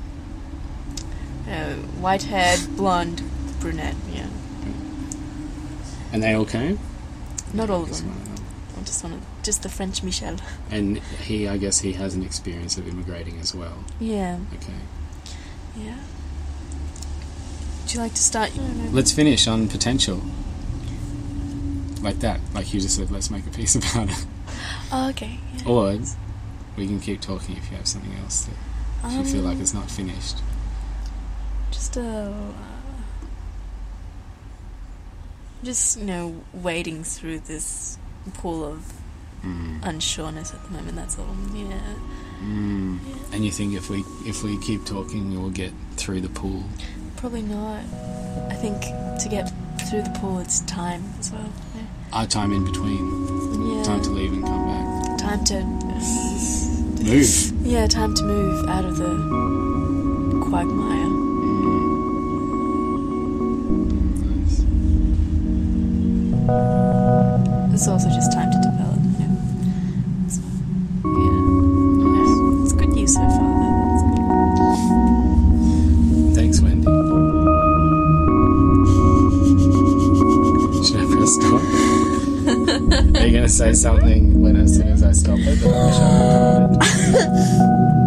Uh, white haired, blonde, brunette. Yeah. And they all came Not all of them. one of them. I just wanted just the French Michel. And he, I guess, he has an experience of immigrating as well. Yeah. Okay. Yeah. Would you like to start? No, no. Let's finish on potential. Like that. Like you just said, let's make a piece about it. Oh, okay. Yeah. Or we can keep talking if you have something else that if you feel like Um, it's not finished. Just uh, just you know, wading through this pool of Mm. unsureness at the moment. That's all. Yeah, Mm. And you think if we if we keep talking, we'll get through the pool? probably not. I think to get through the pool, it's time as well. Our time in between, Yeah, time to leave and come back. time to Move. yeah, time to move out of the quagmire. It's also just time to develop. You know. So, yeah, yeah, it's good news so far. Though. Thanks, Wendy. Should I press stop? Are you going to say something when as soon as I stop it